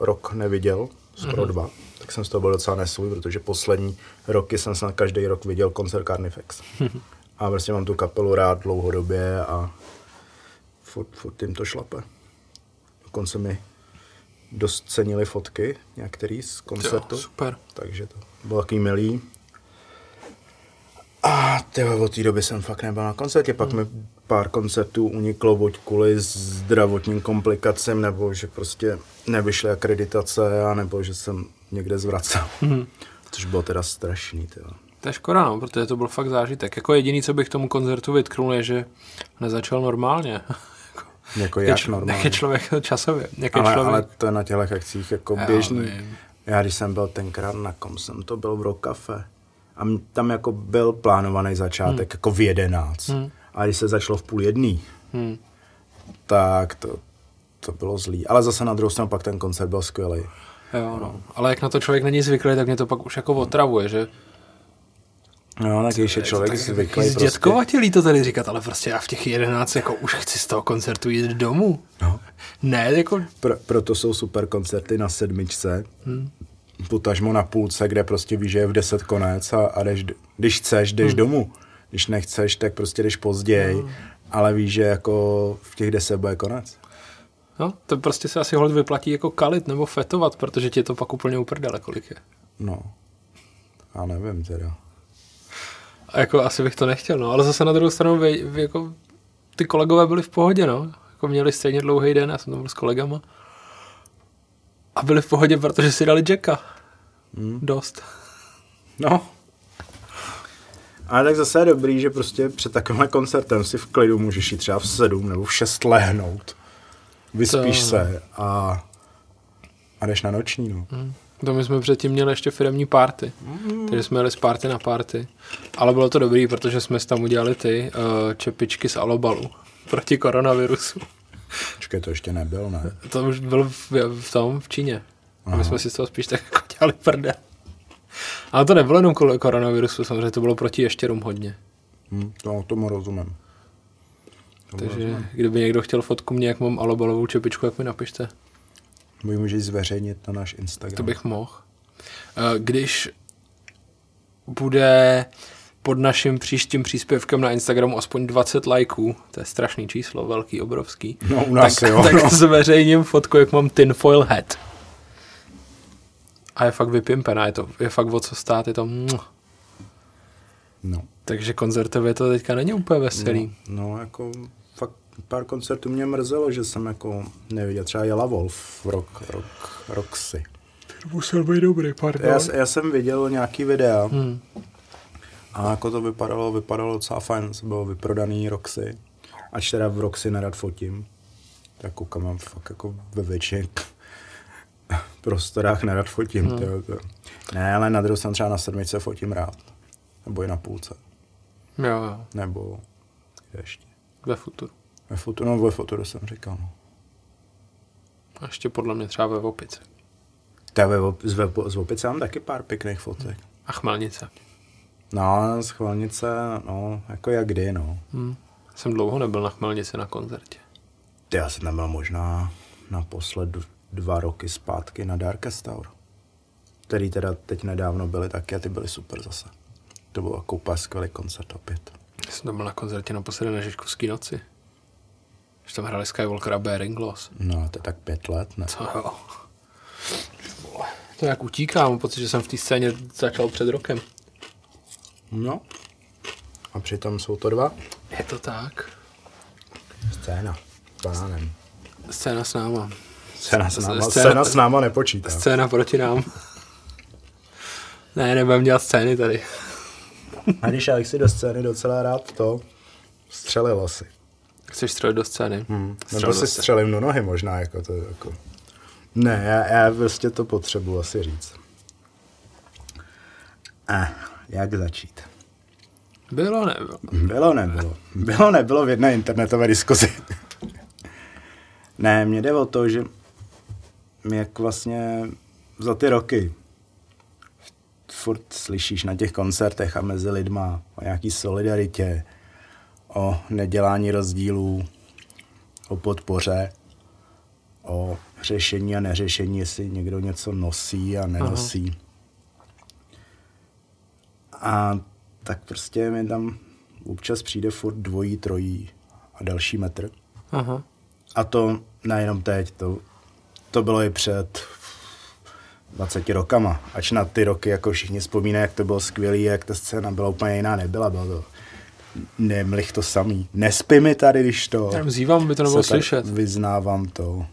rok neviděl, skoro dva. Tak jsem z toho byl docela nesvůj, protože poslední roky jsem snad každý rok viděl koncert Carnifex. a prostě mám tu kapelu rád dlouhodobě a furt, furt jim to šlape. Dokonce mi dost cenili fotky některý z koncertu. Jo, super. Takže to bylo takový milý. A tyjo, od té doby jsem fakt nebyl na koncertě, pak mi pár koncertů uniklo buď kvůli zdravotním komplikacím, nebo že prostě nevyšly akreditace, a nebo že jsem někde zvracel. Mm. Což bylo teda strašný. Tyjo. To je škoda, no, protože to byl fakt zážitek. Jako jediný, co bych tomu koncertu vytknul, je, že nezačal normálně. Jako jak, normálně. jak je člověk časově. Jak je ale, člověk... ale to je na těch akcích jako Já běžný. vím. Já když jsem byl tenkrát na kom jsem to byl v Rock Cafe. A tam jako byl plánovaný začátek hmm. jako v jedenáct. Hmm. A když se začalo v půl jedný, Hmm. tak to, to bylo zlý. Ale zase na druhou stranu pak ten koncert byl skvělý. Jo, no. Ale jak na to člověk není zvyklý, tak mě to pak už jako otravuje, že? No, tak když je člověk zvyklý prostě. Zdětkovatělý to tady říkat, ale prostě já v těch jedenáct jako už chci z toho koncertu jít domů. No. Ne, jako Pro, proto jsou super koncerty na sedmičce, hmm. potažmo na půlce, kde prostě víš, že je v deset konec a, a jdeš, když chceš, jdeš hmm. domů. Když nechceš, tak prostě jdeš později, hmm. ale víš, že jako v těch deset bude konec. No, to prostě se asi hold vyplatí jako kalit nebo fetovat, protože ti je to pak úplně uprdele, kolik je. No, já nevím teda. A jako asi bych to nechtěl, no, ale zase na druhou stranu vy, vy jako, ty kolegové byli v pohodě, no. Jako měli stejně dlouhý den, já jsem tam byl s kolegama. A byli v pohodě, protože si dali Jacka. Hmm. Dost. No. Ale tak zase je dobrý, že prostě před takovým koncertem si v klidu můžeš jít třeba v sedm nebo v šest lehnout. Vyspíš To- se a, a jdeš na noční, no. To my jsme předtím měli ještě firmní party. Takže jsme jeli z party na party. Ale bylo to dobrý, protože jsme tam udělali ty uh, čepičky z alobalu proti koronavirusu. Počkej, to ještě nebyl, ne? To už bylo v, v tom, v Číně. A my jsme si z toho spíš tak jako dělali prde. Ale to nebylo jenom kvůli koronavirusu, samozřejmě to bylo proti ještěrům hodně. Hm, to, tomu rozumím. Tomu Takže rozumím. kdyby někdo chtěl fotku mě, jak mám alobalovou čepičku, jak mi napište. My můžeš zveřejnit na náš Instagram. To bych mohl. Eh, Když bude pod naším příštím příspěvkem na Instagramu aspoň 20 lajků, to je strašný číslo, velký, obrovský, No, u nás tak, jo, tak no. zveřejním fotku, jak mám tinfoil hat. A je fakt vypimpená, je to je fakt o co stát, je to... No. Takže koncertově to teďka není úplně veselý. No, no, jako pár koncertů mě mrzelo, že jsem jako neviděl třeba Jela Wolf v rock, rock, Roxy. Musel být dobrý, pardon. Já, já, jsem viděl nějaký videa Hmm. a jako to vypadalo, vypadalo docela fajn, bylo vyprodaný Roxy. Ač teda v Roxy nerad fotím, tak koukám, mám fakt jako ve většině prostorách nerad fotím. Hmm. To, to. Ne, ale na druhou stranu třeba na sedmičce fotím rád. Nebo i na půlce. Jo, jo, Nebo ještě. ve futuru. Ve futuru, no ve futuru jsem říkal. No. A ještě podle mě třeba ve Opice. Já ve, z, ve, z Opice mám taky pár pěkných fotek. A Chmelnice. No, z Chvalnice, no, jako jak kdy, no. Hmm. Jsem dlouho nebyl na Chmelnici na koncertě. Ty, já jsem tam byl možná naposled dva roky zpátky na Darkest Tower. Který teda teď nedávno byly taky a ty byly super zase. To byl jako úplně skvělý koncert opět. Já jsem tam byl na koncertě naposledy na Žižkovský noci. Že tam hráli Skywalker a Bearing Loss. No, to je tak pět let, ne? To jo. To jak utíkám, mám pocit, že jsem v té scéně začal před rokem. No. A přitom jsou to dva. Je to tak. Scéna. Banánem. Scéna s náma. Scéna s náma, Scéna- scéna s náma nepočítá. Scéna proti nám. Ne, nebudem dělat scény tady. A když já si do scény docela rád to střelil asi. Chceš střelit do scény? Hmm. Střel Nebo si střelím do nohy možná, jako to jako... Ne, já, já prostě to potřebuji asi říct. A jak začít? Bylo, nebylo. Bylo, nebylo. Bylo, nebylo v jedné internetové diskuzi. ne, mě jde o to, že my jak vlastně za ty roky furt slyšíš na těch koncertech a mezi lidma o nějaký solidaritě, o nedělání rozdílů, o podpoře, o řešení a neřešení, jestli někdo něco nosí a nenosí. A tak prostě mi tam občas přijde furt dvojí, trojí a další metr. Aha. A to nejenom teď, to, to bylo i před 20 rokama. Ač na ty roky jako všichni vzpomínají, jak to bylo skvělé, jak ta scéna byla úplně jiná, nebyla. Bylo to Nemlich to samý. Nespí mi tady, když to... Já vzývám, by to nebylo slyšet. Vyznávám to.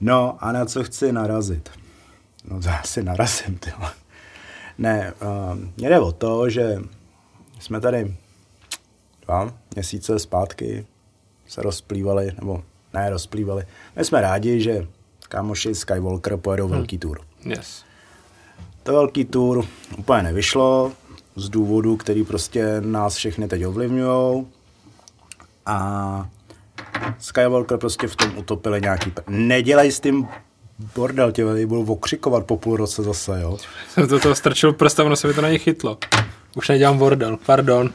No a na co chci narazit? No to asi narazím, ty. Ne, uh, mě jde o to, že jsme tady dva měsíce zpátky se rozplývali, nebo ne rozplývali. My jsme rádi, že kámoši Skywalker pojedou velký tour. Yes. To velký tour úplně nevyšlo z důvodu, který prostě nás všechny teď ovlivňují. A Skywalker prostě v tom utopili nějaký... Pe- Nedělej s tím bordel, tě budu okřikovat po půl roce zase, jo. Jsem to toho strčil prst a ono se mi to na ně chytlo. Už nedělám bordel, pardon.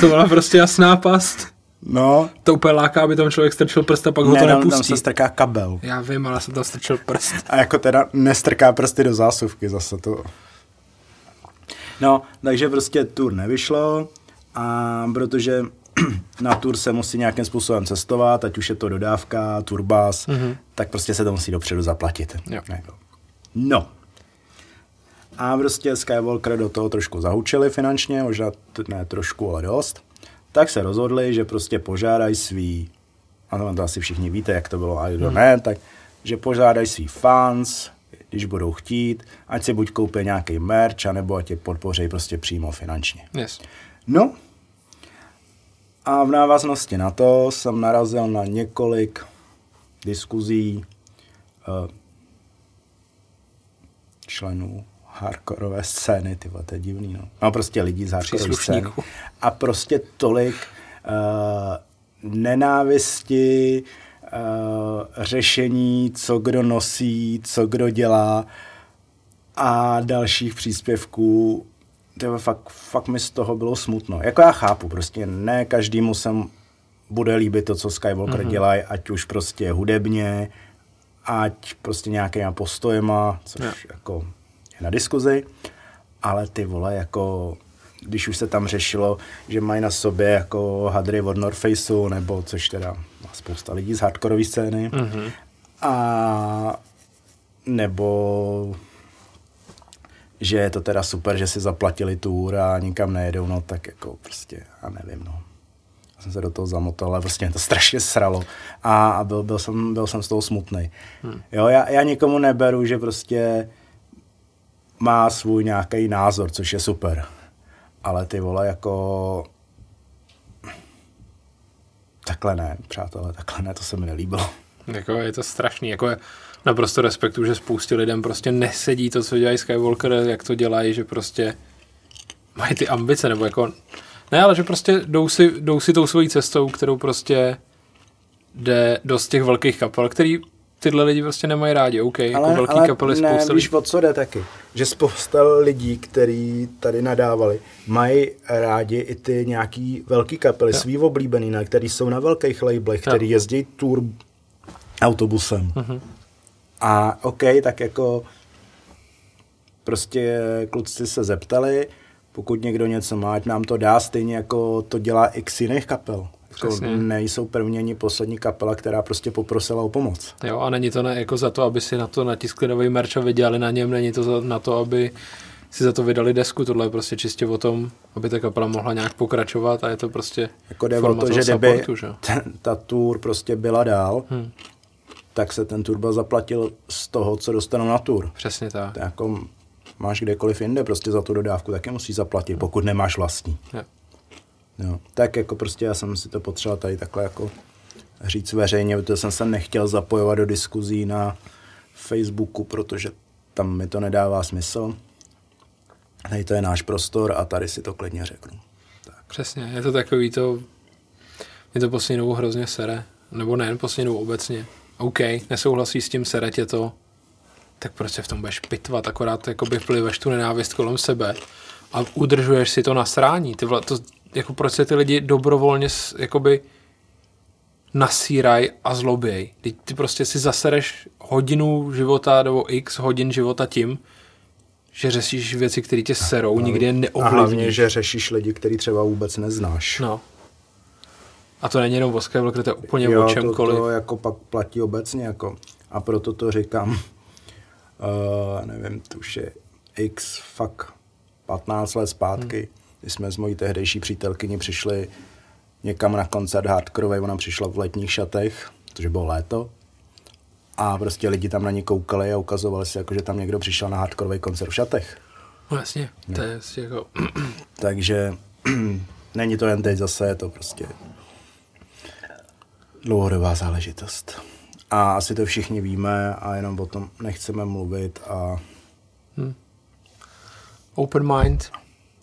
To byla prostě jasná past. No, To úplně láká, aby tam člověk strčil prst a pak ho ne, to tam, tam nepustí. se strká kabel. Já vím, ale jsem tam strčil prst. A jako teda nestrká prsty do zásuvky zase to. No, takže prostě tour nevyšlo a protože na tour se musí nějakým způsobem cestovat, ať už je to dodávka, turbas, mm-hmm. tak prostě se to musí dopředu zaplatit. Jo. Jako. No. A prostě Skywalker do toho trošku zahučili finančně, možná ne trošku, ale dost. Tak se rozhodli, že prostě požádají svý, ano, to asi všichni víte, jak to bylo, a kdo ne, tak že požádají svý fans, když budou chtít, ať si buď koupí nějaký merch, anebo ať je podpoří prostě přímo finančně. Yes. No, a v návaznosti na to jsem narazil na několik diskuzí uh, členů hardkorové scény, ty to je divný, no. No prostě lidí z hardkorové scény. A prostě tolik uh, nenávisti, uh, řešení, co kdo nosí, co kdo dělá a dalších příspěvků. Tyhle, fakt, fakt mi z toho bylo smutno. Jako já chápu, prostě ne každému se bude líbit to, co Skywalker mm-hmm. dělají, ať už prostě hudebně, ať prostě nějakýma postojema, což Jo. jako je na diskuzi, ale ty vole, jako když už se tam řešilo, že mají na sobě jako hadry od North Faceu, nebo což teda spousta lidí z hardkorové scény, mm-hmm. a nebo že je to teda super, že si zaplatili tour a nikam nejedou, no tak jako prostě, já nevím, no. Já jsem se do toho zamotal, ale prostě mě to strašně sralo a, a byl, byl, jsem, byl jsem z toho smutný. Hmm. Jo, já, já nikomu neberu, že prostě má svůj nějaký názor, což je super. Ale ty vole, jako... Takhle ne, přátelé, takhle ne, to se mi nelíbilo. Jako je to strašný, jako je naprosto respektu, že spoustě lidem prostě nesedí to, co dělají Skywalker, jak to dělají, že prostě mají ty ambice, nebo jako, ne, ale že prostě jdou si, jdou si tou svojí cestou, kterou prostě jde do z těch velkých kapel, který tyhle lidi prostě nemají rádi, OK, ale, jako velký kapely ne, spousta víš, lidí. o co jde taky. Že spousta lidí, který tady nadávali, mají rádi i ty nějaký velký kapely, Jo. svý oblíbený, na který jsou na velkých labelech, který jezdí tour autobusem. Mhm. A OK, tak jako prostě kluci se zeptali, pokud někdo něco má, ať nám to dá, stejně jako to dělá x jiných kapel. Jako Přesně. nejsou první ani poslední kapela, která prostě poprosila o pomoc. Jo, a není to ne, jako za to, aby si na to natiskli nový merch a vydělali na něm, není to za, na to, aby si za to vydali desku, tohle je prostě čistě o tom, aby ta kapela mohla nějak pokračovat a je to prostě Jako jde o to, že kdyby ta tour prostě byla dál, Hm. tak se ten turba zaplatil z toho, co dostanou na tour. Přesně tak. To je jako máš kdekoliv jinde prostě za tu dodávku, taky musíš zaplatit, pokud nemáš vlastní. Jo. Jo. Tak jako prostě já jsem si to potřeboval tady takhle jako říct veřejně, protože jsem se nechtěl zapojovat do diskuzí na Facebooku, protože tam mi to nedává smysl. Tady to je náš prostor a tady si to klidně řeknu. Přesně, je to takový to, mě to poslední dobou hrozně sere, nebo nejen poslední dobou obecně. OK, nesouhlasí s tím, sere tě to, tak proč se v tom budeš pitvat, akorát jakoby vpliveš tu nenávist kolem sebe a udržuješ si to na srání. Ty vla, to, jako proč se ty lidi dobrovolně jakoby nasíraj a zloběj. Ty, ty prostě si zasereš hodinu života nebo x hodin života tím, že řešíš věci, které tě serou, nikdy je A hlavně, že řešíš lidi, který třeba vůbec neznáš. No. A to není jenom o Skywalker, to je úplně jo, o to, čemkoliv. to jako pak platí obecně. Jako. A proto to říkám, uh, nevím, to už je x, fakt 15 let zpátky, Když jsme s mojí tehdejší přítelkyní přišli někam na koncert hardcore, ona přišla v letních šatech, protože bylo léto. A prostě lidi tam na ní koukali a ukazovali se, jako, že tam někdo přišel na hardcore koncert v šatech. No jasně, to je jako... Takže není to jen teď zase, je to prostě dlouhodobá záležitost. A asi to všichni víme a jenom o tom nechceme mluvit a Open mind.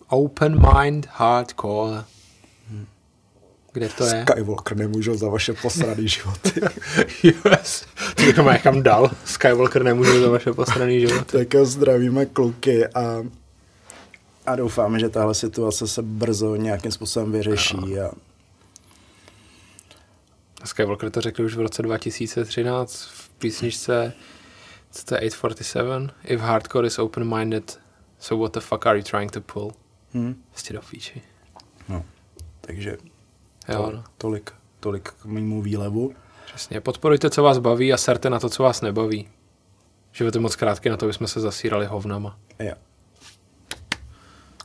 Open mind hardcore. Kde to je? Skywalker nemůžou za vaše posraný životy. yes. To bych má kam dal. Skywalker nemůže za vaše posraný život. tak jo, zdravíme kluky a, a doufáme, že tahle situace se brzo nějakým způsobem vyřeší. A, Skywalker to řekl už v roce 2013 v písničce co to je 847 If hardcore is open-minded So what the fuck are you trying to pull? Hm, Prostě do píči. no, takže Jo, to, no. tolik, tolik k mému výlevu. Přesně. Podporujte, co vás baví a serte na to, co vás nebaví. Život je moc krátký na to, aby jsme se zasírali hovnama. Jo.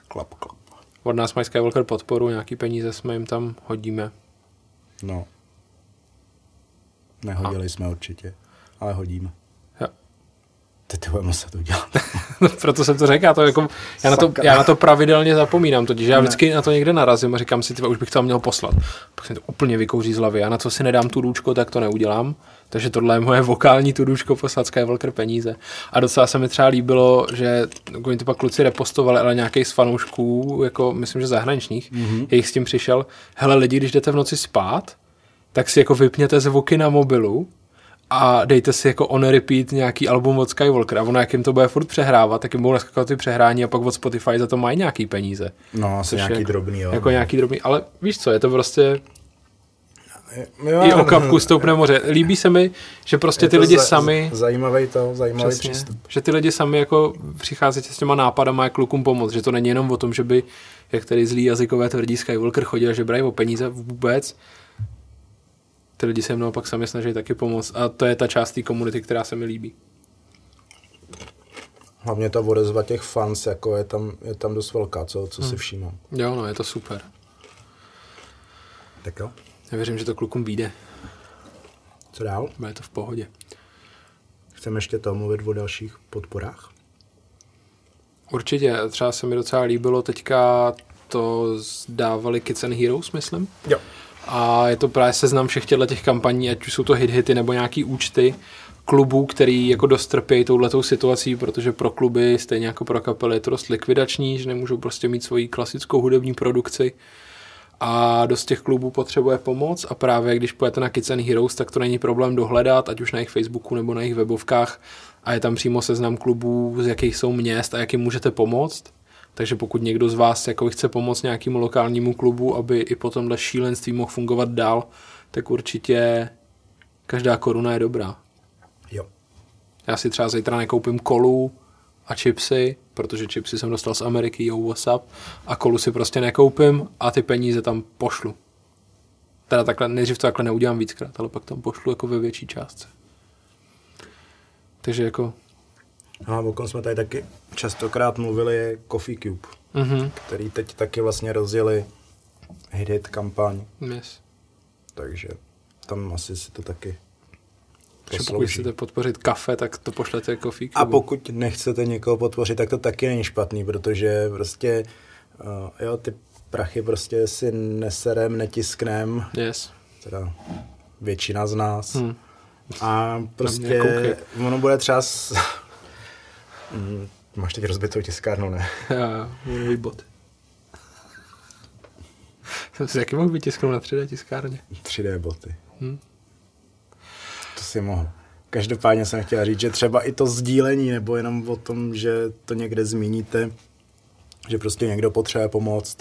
Klap, klap. Od nás mají Skywalker podporu, nějaký peníze jsme jim tam hodíme. No. Nehodili jsme určitě, ale hodíme. To budeme muset udělat. No, proto jsem to řekl, já, to jako, já, na to, já na to pravidelně zapomínám, totiž já vždycky na to někde narazím a říkám si, tyva, už bych to měl poslat. Pak se to úplně vykouří z hlavy. Já na co si nedám tu růčko, tak to neudělám. Takže tohle je moje vokální tu růčko poslat Skywalker peníze. A docela se mi třeba líbilo, že oni to pak kluci repostovali, ale nějaký z fanoušků, jako myslím, že zahraničních, mm-hmm. jejich s tím přišel, hele lidi, když jdete v noci spát, tak si jako vypněte zvuky na mobilu a dejte si jako on repeat nějaký album od Skywalker a ono jak jim to bude furt přehrávat, tak jim budou naskakovat ty přehrání a pak od Spotify za to mají nějaký peníze. No, asi nějaký jako, drobný, jo. Jako nějaký drobný, ale víš co, je to prostě jo, i o kapku stoupne moře. Líbí se mi, že prostě ty lidi za- sami, Zajímavý to, zajímavý přesně, přístup. že ty lidi sami jako přichází s těma nápadama, jak klukům pomoct, že to není jenom o tom, že by, jak tady zlý jazykové tvrdí Skywalker chodil, že brají o peníze vůbec, ty lidi se mnou pak sami snaží taky pomoct a to je ta část té komunity, která se mi líbí. Hlavně ta odezva těch fans, jako je tam, je tam dost velká, co, co Hmm. si všímám. Jo, no, je to super. Tak jo, Já věřím, že to klukům vyjde, co dál? bude to v pohodě. Chceme ještě to mluvit o dalších podporách? Určitě, třeba se mi docela líbilo, teďka to dávali Kids and Heroes, myslím. Jo. A je to právě seznam všech těchto těch kampaní, ať už jsou to hit-hity nebo nějaký účty klubů, který jako dost trpějí touhletou situací, protože pro kluby, stejně jako pro kapely, je to dost likvidační, že nemůžou prostě mít svoji klasickou hudební produkci a dost těch klubů potřebuje pomoc a právě když pojete na Kids and Heroes, tak to není problém dohledat, ať už na jejich Facebooku nebo na jejich webovkách a je tam přímo seznam klubů, z jakých jsou měst a jak jim můžete pomoct. Takže pokud někdo z vás jako chce pomoct nějakému lokálnímu klubu, aby i po tomhle šílenství mohl fungovat dál, tak určitě každá koruna je dobrá. Jo. Já si třeba zítra nekoupím kolu a chipsy, protože chipsy jsem dostal z Ameriky, yo, what's up, a kolu si prostě nekoupím a ty peníze tam pošlu. Teda takhle, nejdřív to takhle neudělám víckrát, ale pak tam pošlu jako ve větší částce. Takže jako, A o kom jsme tady taky častokrát mluvili je Coffee Cube, mhm, který teď taky vlastně rozjeli hit kampaň, yes. takže tam asi si to taky Takže pokud chcete podpořit kafe, tak to pošlete jako fík. A pokud nechcete někoho podpořit, tak to taky není špatný, protože prostě uh, jo, ty prachy prostě si neserem, netisknem, Yes. teda většina z nás. Hm. A prostě ono bude třeba... Mm, Máš teď rozbitou tiskárnu, ne? Já, já, nový bot. Jsem si taky mohl vytisknout na 3D tiskárně. 3D boty. Hm. To si mohl. Každopádně jsem chtěl říct, že třeba i to sdílení, nebo jenom o tom, že to někde zmíníte, že prostě někdo potřebuje pomoct,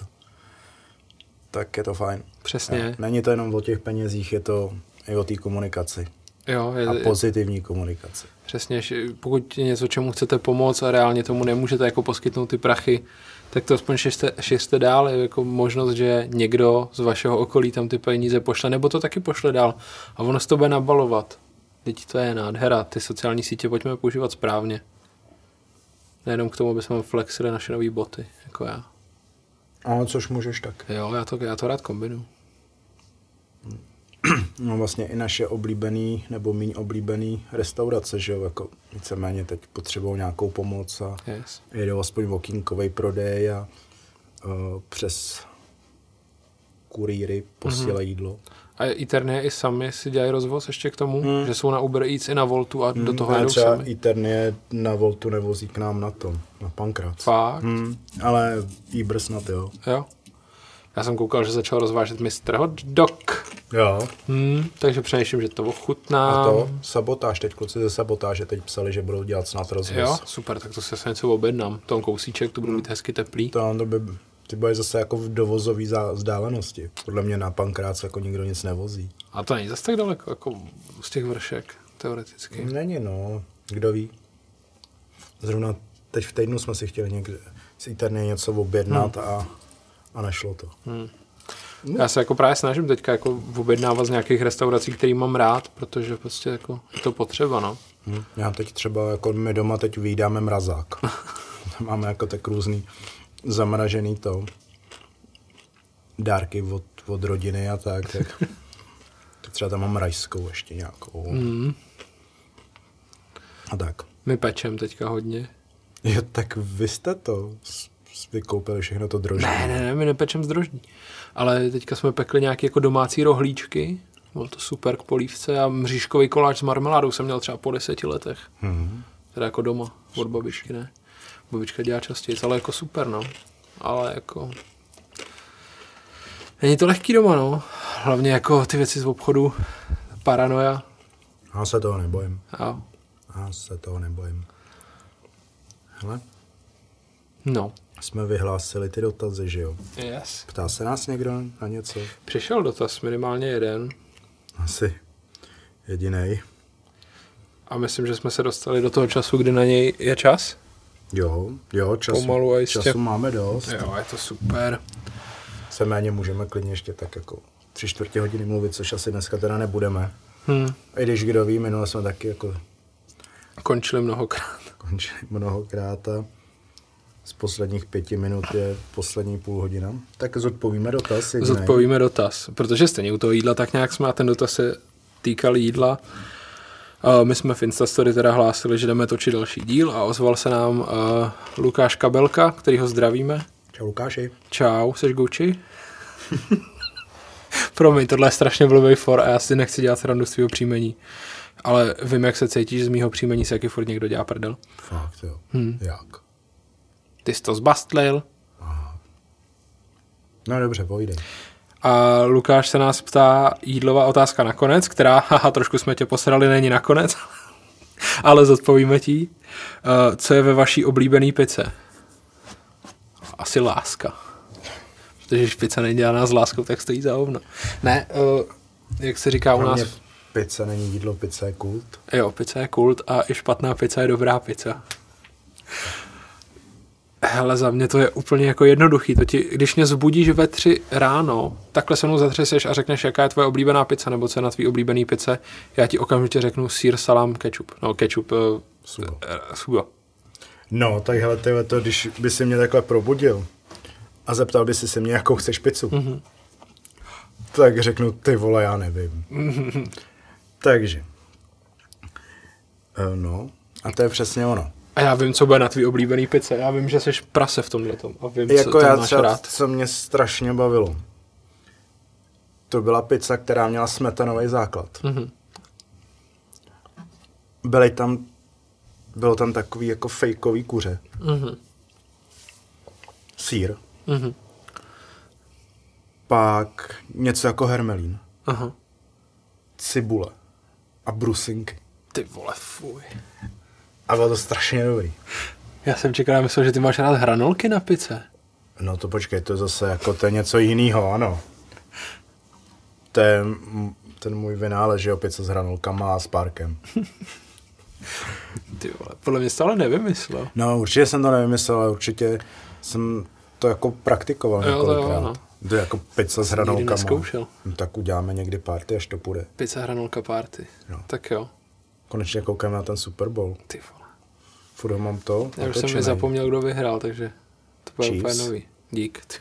tak je to fajn. Přesně. Jo. Není to jenom o těch penězích, je to i o té komunikaci. Jo, je, A pozitivní komunikaci. Přesně, že pokud je něco, čemu chcete pomoct a reálně tomu nemůžete jako poskytnout ty prachy, tak to aspoň šiřte, šiřte dál, je jako možnost, že někdo z vašeho okolí tam ty peníze pošle, nebo to taky pošle dál a ono se to bude nabalovat. Teď to je nádhera, ty sociální sítě pojďme používat správně. Nejenom k tomu, aby jsme flexili naše nové boty, jako já. A což můžeš tak. Jo, já to, já to rád kombinuju. No vlastně i naše oblíbený nebo méně oblíbený restaurace, že jo, jako víceméně teď potřebují nějakou pomoc a Yes. jedou aspoň okýnkový prodej a uh, přes kurýry posílají mm-hmm. jídlo. A Eternie i sami si dělají rozvoz ještě k tomu, hmm. že jsou na Uber Eats i na Voltu a do toho Ne, jedou třeba sami. Eternie na Voltu nevozí k nám na tom, na Pankrác. Fakt? Hmm, ale Uber snad jo. Jo. Já jsem koukal, že začal rozvážet Mr. Hot Dog. Jo. Hmm, takže přemýšlím, že to ochutnám. A to sabotáž, teď kluci ze sabotáže teď psali, že budou dělat snad rozvoz. Jo, super, tak to se něco objednám. Tom kousíček, to bude mít hezky teplý. To, to by, ty bude zase jako v dovozové vzdálenosti. Podle mě na Pankrác jako nikdo nic nevozí. A to není zase tak daleko, jako z těch vršek, teoreticky. Není no, kdo ví. Zrovna teď v týdnu jsme si chtěli někde z Eternie něco objednat Hmm. a, a nešlo to. Já se jako právě snažím teďka jako objednávat z nějakých restaurací, který mám rád, protože prostě jako je to potřeba, no. Hm. Já teď třeba, jako my doma teď vyjídáme mrazák. Máme jako tak různý zamražený to dárky od, od rodiny a tak, tak, tak třeba tam mám rajskou ještě nějakou. Mm. A tak. My pečem teďka hodně. Jo, tak vy jste to s- vykoupili všechno to droždí. Ne, ne, ne, my nepečem z droždí. Ale teďka jsme pekli nějaké jako domácí rohlíčky. Bylo to super k polívce a mřížkový koláč s marmeládou jsem měl třeba po deseti letech. Mhm. Teda jako doma, od babičky, ne. Babička dělá častěji, ale jako super, no. Ale jako... Není to lehký doma, no. Hlavně jako ty věci z obchodu, paranoja. Já se toho nebojím. A Já se toho nebojím. Hele, no. Jsme vyhlásili ty dotazy, že jo? Yes. Ptá se nás někdo na něco? Přišel dotaz, minimálně jeden. Asi jedinej. A myslím, že jsme se dostali do toho času, kdy na něj je čas. Jo, jo, času, Pomalu a jistě. času máme dost. Jo, je to super. Se méně můžeme klidně ještě tak jako tři čtvrtě hodiny mluvit, což asi dneska teda nebudeme. Hm. A i když kdo ví, minule jsme taky jako Končili mnohokrát. končili mnohokrát a z posledních pěti minut je poslední půl hodina. Tak zodpovíme dotaz. jedinej. Zodpovíme dotaz, protože stejně u toho jídla tak nějak jsme a ten dotaz se týkal jídla. A my jsme v Instastory teda hlásili, že jdeme točit další díl a ozval se nám uh, Lukáš Kabelka, který ho zdravíme. Čau Lukáši. Čau, jsi Gucci? Promiň, tohle je strašně blbý for a já si nechci dělat srandu z tvýho příjmení. Ale vím, jak se cítíš z mýho příjmení, se jaký furt někdo dělá prdel. Fakt jo. Hmm. Jak? Ty jsi to zbastlil. No dobře, povídej. A Lukáš se nás ptá jídlová otázka nakonec, která, haha, trošku jsme tě posrali, není nakonec, ale zodpovíme ti. Uh, co je ve vaší oblíbený pice? Asi láska. Protože když pizza není dělaná s láskou, tak stojí za hovno. Ne, uh, jak se říká u nás, pizza není jídlo, pizza je kult. jo, pizza je kult a i špatná pizza je dobrá pizza. Hele, za mě to je úplně jako jednoduchý. To ti, když mě zbudíš ve tři ráno, takhle se mnou zatřeseš a řekneš, jaká je tvoje oblíbená pizza, nebo co je na tvý oblíbený pice, já ti okamžitě řeknu sír, salám, ketchup. No, ketchup, uh, Sugo. sugo. No, tak hele, tyhle, to, když by si mě takhle probudil a zeptal by si se mě, jakou chceš pizzu, mm-hmm. tak řeknu, ty vole, já nevím. Takže. Eh, No, a to je přesně ono. A já vím, co bude na tvý oblíbený pice. Já vím, že jsi prase v tomhle a vím, Jako co já máš třeba, rád. co mě strašně bavilo. To byla pizza, která měla smetanový základ. Mhm. Byly tam, bylo tam takový jako fejkový kuře. Mhm. Sýr. Mhm. Pak něco jako hermelín. Aha. Cibule. A brusinky. Ty vole, fuj. A bylo to strašně dobrý. Já jsem čekal, já myslel, že ty máš rád hranolky na pice. No to počkej, to je zase jako to je něco jiného, ano. To je ten můj vynález, že opět se s hranolkama a s párkem. Ty vole, podle mě ale nevymyslel. No určitě jsem to nevymyslel, ale určitě jsem to jako praktikoval Jo, to jo, několikrát. no. To je jako pizza s hranolkama. nezkoušel. No, tak uděláme někdy party, až to půjde. Pizza hranolka party. Jo. Tak jo. Konečně koukám na ten Super Bowl. Ty vole. Furt mám to. Já už jsem mi zapomněl, kdo vyhrál, takže to bude úplně nový. Dík.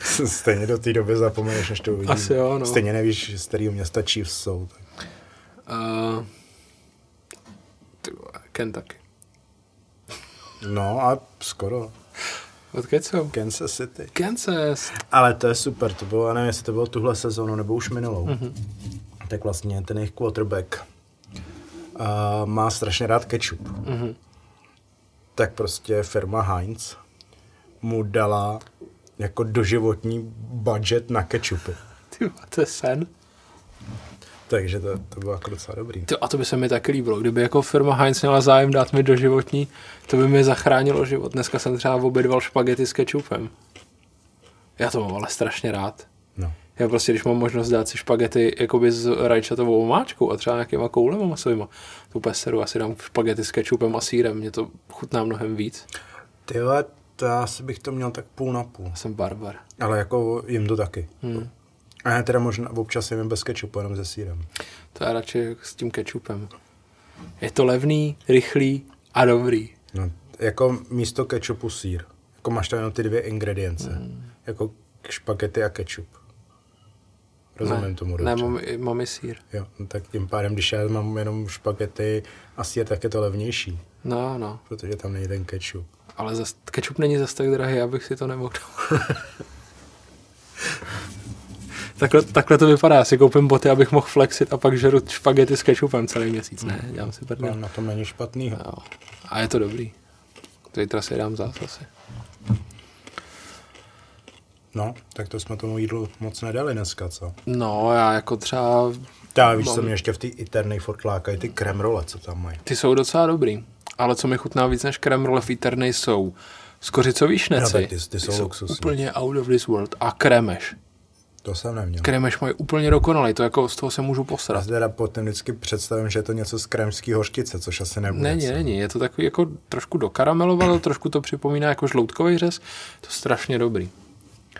Stejně do té doby zapomeneš, než to uvidím. Asi jo, no. Stejně nevíš, z kterého města Chiefs jsou. Tak. Uh, Kentucky. No a skoro. Odkud jsou? Kansas City. Kansas. Ale to je super, to bylo, já nevím, jestli to bylo tuhle sezónu, nebo už minulou. Mm-hmm. Tak vlastně ten jejich quarterback uh, má strašně rád ketchup. Mm-hmm. Tak prostě firma Heinz mu dala jako doživotní budget na ketchupy. Ty to je sen. Takže to, to bylo jako docela dobrý. To, a to by se mi taky líbilo. Kdyby jako firma Heinz měla zájem dát mi doživotní, to by mi zachránilo život. Dneska jsem třeba obědval špagety s kečupem. Já to mám ale strašně rád. Já prostě, když mám možnost dát si špagety jakoby s rajčatovou omáčkou a třeba nějakýma koulema masovýma, to úplně seru, asi dám špagety s kečupem a sírem, mě to chutná mnohem víc. Ty vole, to já asi bych to měl tak půl na půl. Já jsem barbar. Ale jako jim to taky. Hmm. A já teda možná občas jim bez kečupu, jenom se sírem. To je radši s tím kečupem. Je to levný, rychlý a dobrý. No, jako místo kečupu sír. Jako máš tam jenom ty dvě ingredience. Hmm. Jako špagety a kečup. Rozumím ne, tomu dobře. Ne, mám, i- mám i sír. Jo, no tak tím pádem, když já mám jenom špagety a sír, tak je to levnější, No, no. protože tam není ten kečup. Ale zas, kečup není zas tak drahý, abych si to nemohl takhle, takhle to vypadá. Já si koupím boty, abych mohl flexit a pak žeru špagety s kečupem celý měsíc. Ne, dělám si No, prdel. na tom není špatný. Jo. A je to dobrý. Zítra si dám zás asi. No, tak to jsme tomu jídlu moc nedali dneska, co? No, já jako třeba... Já víš, Mám- co mě ještě v té Eternej furt lákají, ty kremrole, co tam mají. Ty jsou docela dobrý. Ale co mi chutná víc než krem role v Eternej jsou skořicový šneci. No, tak ty- ty jsou luxusní. úplně out of this world. A kremeš. To jsem neměl. Kremeš mají úplně dokonalý. To jako z toho se můžu Já posrat. si teda potom vždycky představím, že je to něco z krémský hořčice, což asi nebude. Není, co? není. Je to takový jako trošku dokaramelovalo, trošku to připomíná jako žloutkový řez. To je strašně dobrý.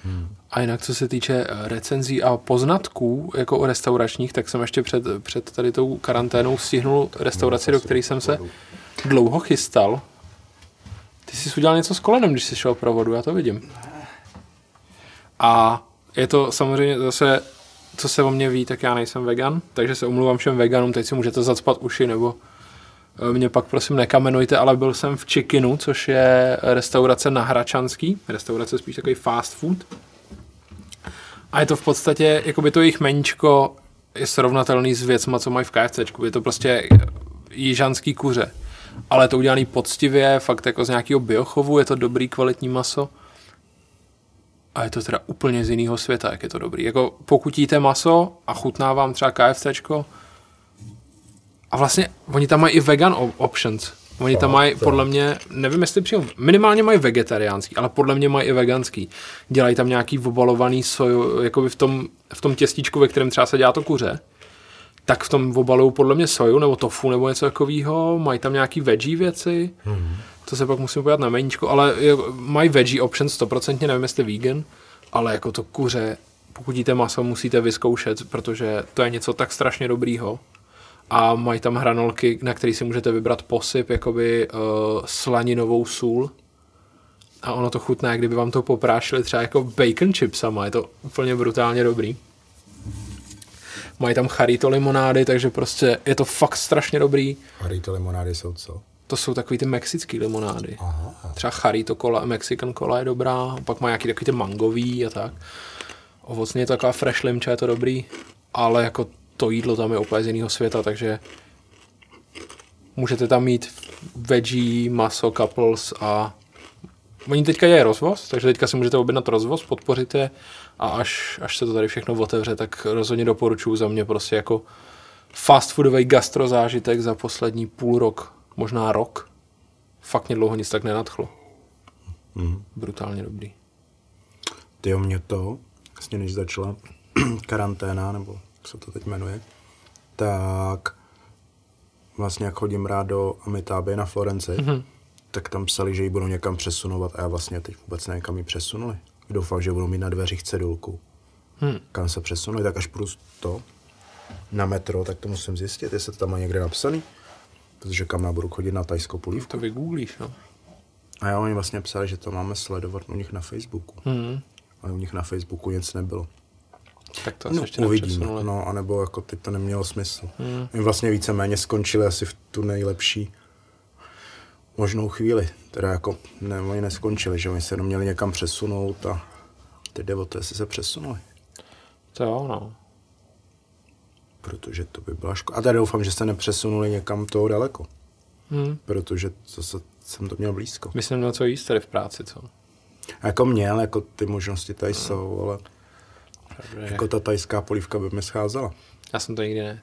Hmm. A jinak, co se týče eh, recenzí a poznatků jako o restauračních, tak jsem ještě před, před tady tou karanténou stihnul restauraci, do které jsem se dlouho chystal. Ty jsi udělal něco s kolenem, když jsi šel pro vodu, já to vidím. A je to samozřejmě zase, co se o mě ví, tak já nejsem vegan, takže se omluvám všem veganům, teď si můžete zacpat uši, nebo mě pak prosím nekamenujte, ale byl jsem v Chickenu, což je restaurace na Hračanský, restaurace spíš takový fast food. A je to v podstatě, jakoby to jejich meníčko je srovnatelný s věcma, co mají v KFCčku. Je to prostě jižanský kuře. Ale je to udělaný poctivě, fakt jako z nějakého biochovu, je to dobrý, kvalitní maso. A je to teda úplně z jiného světa, jak je to dobrý. Jako pokud jíte maso a chutná vám třeba KFCčko, a vlastně oni tam mají i vegan op- options. Oni tam mají, podle mě, nevím jestli přímo, minimálně mají vegetariánský, ale podle mě mají i veganský. Dělají tam nějaký obalovaný soju, jakoby v tom, v tom těstíčku, ve kterém třeba se dělá to kuře, tak v tom obalují podle mě soju nebo tofu nebo něco takového. Mají tam nějaký veggie věci, mm. to se pak musím podívat na meníčko, ale mají veggie options 100%, nevím jestli vegan, ale jako to kuře, pokud jíte maso, musíte vyzkoušet, protože to je něco tak strašně dobrýho a mají tam hranolky, na který si můžete vybrat posyp, jakoby uh, slaninovou sůl. A ono to chutná, kdyby vám to poprášili třeba jako bacon chipsama, je to úplně brutálně dobrý. Mají tam charito limonády, takže prostě je to fakt strašně dobrý. Harito limonády jsou co? To jsou takový ty mexický limonády. Aha. Třeba charito cola, Mexican cola je dobrá, pak má nějaký takový ty mangový a tak. Ovocně je to taková fresh limča, je to dobrý, ale jako to jídlo tam je úplně z jiného světa, takže můžete tam mít veggie, maso, couples a oni teďka je rozvoz, takže teďka si můžete objednat rozvoz, podpořit je a až, až se to tady všechno otevře, tak rozhodně doporučuji za mě prostě jako fast foodový gastrozážitek za poslední půl rok, možná rok. Fakt mě dlouho nic tak nenadchlo. Mhm. Brutálně dobrý. Ty o mě to, vlastně než začala karanténa, nebo se to teď jmenuje, tak vlastně jak chodím rád do Amitáby na Florenci, mm-hmm. tak tam psali, že ji budou někam přesunovat a já vlastně teď vůbec nevím, kam ji přesunuli. Doufám, že budou mít na dveřích cedulku. Hmm. Kam se přesunuli, tak až půjdu to na metro, tak to musím zjistit, jestli to tam má někde napsaný. Protože kam já budu chodit na tajskou polívku. To vygooglíš, no. A já oni vlastně psali, že to máme sledovat u nich na Facebooku. Hmm. Ale u nich na Facebooku nic nebylo. Tak to asi No, ještě uvidíme. No, anebo jako teď to nemělo smysl. Hmm. My vlastně víceméně skončili asi v tu nejlepší možnou chvíli. Teda jako, ne, oni neskončili, že oni se jenom měli někam přesunout a teď jde o to, jestli se přesunuli. To jo, no. Protože to by byla škoda. A tady doufám, že se nepřesunuli někam toho daleko. Hmm. Protože zase jsem to měl blízko. Myslím, na co jíst tady v práci, co? Jako měl, jako ty možnosti tady Hmm. jsou, ale Jako ta tajská polívka by mi scházela. Já jsem to nikdy ne.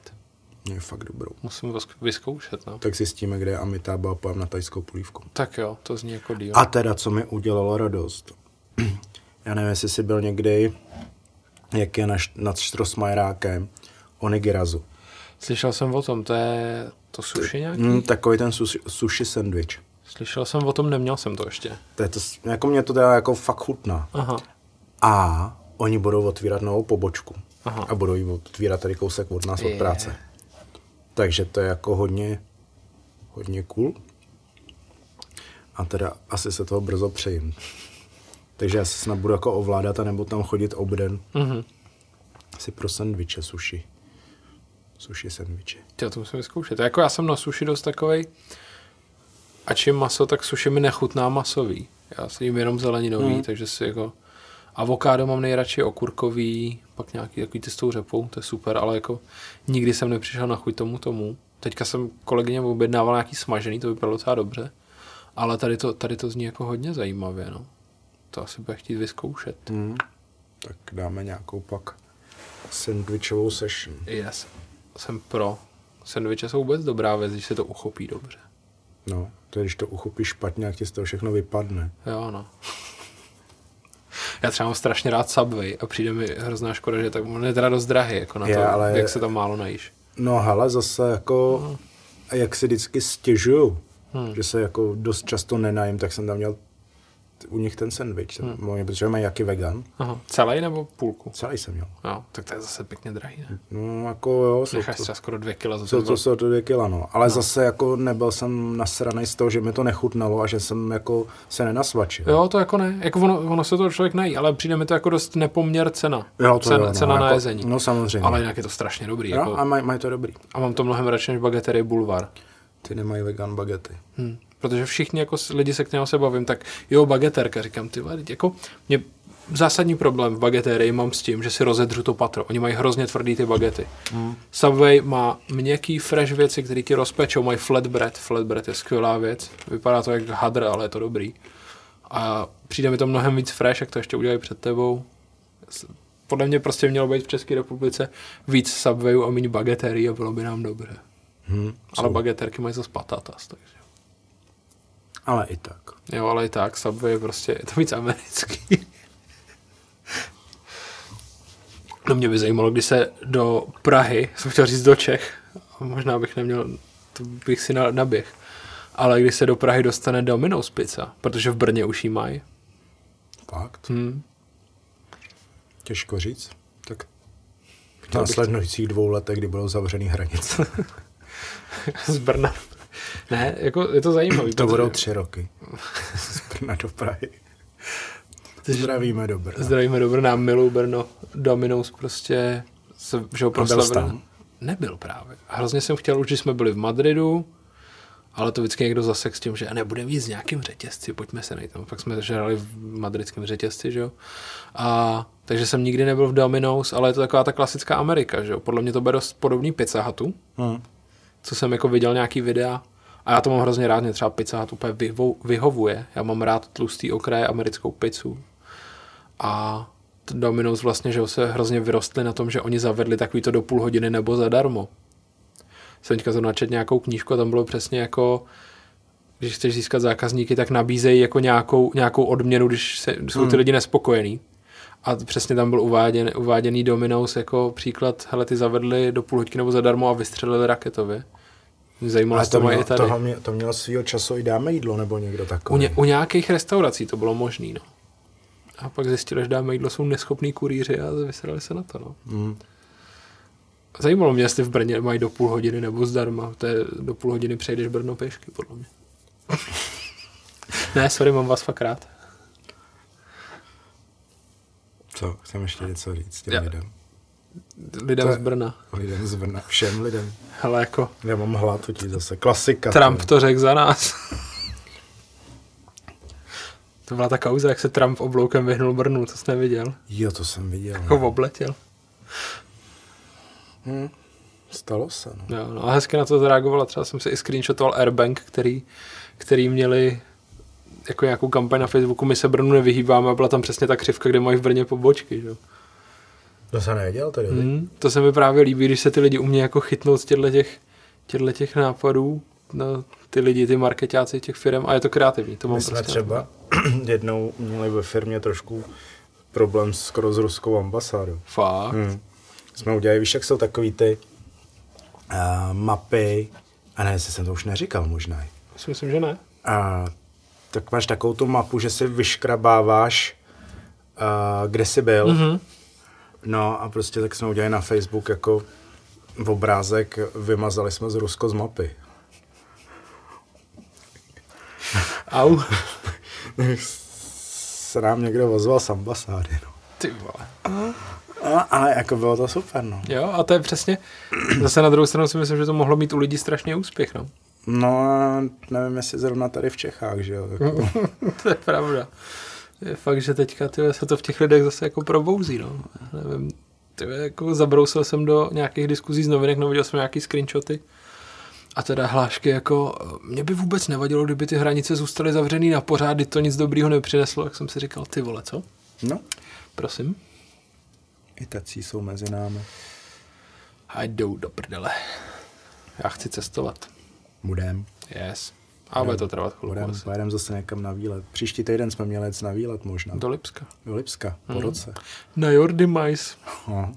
Je fakt dobrou. Musím vyzkoušet, no. Tak zjistíme, kde je Amitába a na tajskou polívku. Tak jo, to zní jako díl. A teda, co mi udělalo radost. Já nevím, jestli jsi byl někdy, jak je naš, nad Štrosmajerákem, Onigirazu. Slyšel jsem o tom, to je to sushi nějaký? Mm, takový ten sushi, sushi sandwich. Slyšel jsem o tom, neměl jsem to ještě. To je to, jako mě to teda jako fakt chutná. Aha. A oni budou otvírat novou pobočku. Aha. A budou ji otvírat tady kousek od nás, od Je. práce. Takže to je jako hodně, hodně cool. A teda asi se toho brzo přejím. Takže já se snad budu jako ovládat a nebo tam chodit obden Mhm. si pro sandviče sushi. Sushi sandviče. Já to musím vyzkoušet. Jako já jsem na sushi dost takovej, ač je maso, tak sushi mi nechutná masový. Já si jím jenom zeleninový, Mhm. takže si jako... Avokádo mám nejradši okurkový, pak nějaký takový ty s tou řepou, to je super, ale jako nikdy jsem nepřišel na chuť tomu tomu. Teďka jsem kolegyně objednával nějaký smažený, to vypadalo docela dobře, ale tady to, tady to zní jako hodně zajímavě, no. To asi bude chtít vyzkoušet. Hmm. Tak dáme nějakou pak sandwichovou session. Yes. Jsem pro. Sandviče jsou vůbec dobrá věc, když se to uchopí dobře. No, to je, když to uchopíš špatně, jak ti z toho všechno vypadne. Jo, no. Já třeba mám strašně rád Subway a přijde mi hrozná škoda, že tak on je teda dost drahý, jako na Je, to, ale- jak se tam málo najíš. No hele, zase jako, jak si vždycky stěžuju, Hmm. že se jako dost často nenajím, tak jsem tam měl u nich ten sandwich, hmm. protože mají jaký vegan, Aha. Celý nebo půlku? celý jsem měl. Jo, tak to je zase pěkně drahý, ne? No jako jo, jsou Necháš to, třeba skoro dvě kila za jsou to, jsou to dvě kila, no. Ale no. zase jako nebyl jsem nasranej z toho, že mi to nechutnalo a že jsem jako se nenasvačil. Jo, to jako ne. Jako ono, ono se to člověk nají, ale přijde mi to jako dost nepoměr cena. Jo, to cena, jo, no, cena na jako, jezení. No samozřejmě. Ale jinak je to strašně dobrý. jo, Jako, a mají maj to dobrý. a mám to mnohem radši než bagetery Bulvar. Ty nemají vegan bagety. Hmm. Protože všichni jako lidi, se kterými se bavím, tak jo, bageterka, říkám, ty vole, jako mě zásadní problém v bagetérii mám s tím, že si rozedřu to patro. Oni mají hrozně tvrdý ty bagety. Hmm. Subway má měkký fresh věci, které ti rozpečou, mají flatbread. Flatbread je skvělá věc. Vypadá to jak hadr, ale je to dobrý. A přijde mi to mnohem víc fresh, jak to ještě udělají před tebou. Podle mě prostě mělo být v České republice víc Subwayů a méně bagetérií a bylo by nám dobře. Hm, Ale jsou. bageterky mají zase patatas, takže. Ale i tak. Jo, ale i tak, Subway je prostě, je to víc americký. No mě by zajímalo, když se do Prahy, jsem chtěl říct do Čech, možná bych neměl, to bych si na- naběh, ale když se do Prahy dostane Domino's pizza, protože v Brně už jí mají. Fakt. Hm. Těžko říct. Tak v následujících dvou letech, kdy budou zavřený hranice. Z Brna. Ne, jako je to zajímavé. to budou tři roky. Z Brna do Prahy. Zdravíme do Brna. Zdravíme do Brna, miluji Brno, Domino's prostě, se, že ho tam? Nebyl právě. Hrozně jsem chtěl, už když jsme byli v Madridu, ale to vždycky někdo zasek s tím, že nebudeme jít s nějakým řetězci, pojďme se najít. Pak jsme žrali v madridském řetězci, že jo. A, takže jsem nikdy nebyl v Domino's, ale je to taková ta klasická Amerika, že jo. Podle mě to bude dost podobný Pizza Hutu, Hm. co jsem jako viděl nějaký videa. A já to mám hrozně rád, mě třeba Pizza Hut úplně vyho- vyhovuje. Já mám rád tlustý okraje americkou pizzu. A Domino's vlastně, že se hrozně vyrostli na tom, že oni zavedli takový to do půl hodiny nebo zadarmo. Jsem teďka zrovna čet nějakou knížku a tam bylo přesně jako když chceš získat zákazníky, tak nabízejí jako nějakou, nějakou odměnu, když se, jsou ty lidi nespokojení. A přesně tam byl uváděn, uváděný Domino's jako příklad, hele, ty zavedli do půl hodiny nebo zadarmo a vystřelili raketově. Mě zajímalo, Ale to to, mají i měl, tady. toho mě, to mělo svýho času i dáme jídlo, nebo někdo U, takový. ně, u nějakých restaurací to bylo možný, no. A pak zjistili, že dáme jídlo jsou neschopný kurýři a vysrali se na to, no. Hm. Zajímalo mě, jestli v Brně mají do půl hodiny nebo zdarma. To je do půl hodiny přejdeš Brno pěšky, podle mě. Ne, sorry, mám vás fakt rád. Co, chcem ještě něco říct těm Já- lidem. To z Brna. Lidem z Brna, všem lidem. Hele, jako Já mám hlad, totiž zase klasika. Trump to. to řekl za nás. to byla ta kauza, jak se Trump obloukem vyhnul Brnu, to jsi neviděl. Jo, to jsem viděl. Jako obletěl. Hm. Stalo se, no. Jo, no a hezky na to zareagovala. Třeba jsem si i screenshotoval Airbank, který, který měli jako nějakou kampaň na Facebooku, my se Brnu nevyhýbáme a byla tam přesně ta křivka, kde mají v Brně pobočky. Že? To se nevěděl tedy. Hmm. To se mi právě líbí, když se ty lidi umějí jako chytnout z těchto těch, těchto těch nápadů, no, ty lidi, ty marketáci těch firm a je to kreativní. To mám My jsme prostě třeba jednou měli ve firmě trošku problém skoro s ruskou ambasádou. Fakt. Hmm. Jsme udělali, víš, jak jsou takový ty uh, mapy, a ne, jestli jsem to už neříkal možná. Já si myslím, že ne. A tak máš takovou tu mapu, že si vyškrabáváš, uh, kde jsi byl. Mhm. No a prostě tak jsme udělali na Facebook jako v obrázek, vymazali jsme z Rusko z mapy. Au. Se nám někdo ozval z ambasády, no. Ty vole. A, ale jako bylo to super, no. Jo, a to je přesně, zase na druhou stranu si myslím, že to mohlo mít u lidí strašně úspěch, no. No, nevím, jestli zrovna tady v Čechách, že jo. Jako, to je pravda. Je fakt, že teďka tyhle, se to v těch lidech zase jako probouzí, no. Nevím, tyhle, jako zabrousil jsem do nějakých diskuzí z novinek, no viděl jsem nějaký screenshoty a teda hlášky jako, mě by vůbec nevadilo, kdyby ty hranice zůstaly zavřený na pořád, kdy to nic dobrýho nepřineslo, jak jsem si říkal, ty vole, co? no, Prosím. i tací jsou mezi námi. A jdou do prdele. Já chci cestovat. Budem. Yes. A bude to trvat chvilku Budem, asi. pojedem zase někam na výlet. Příští týden jsme měli jet na výlet možná. Do Lipska. Do Lipska, po Mhm. roce. Na Your Demise. No,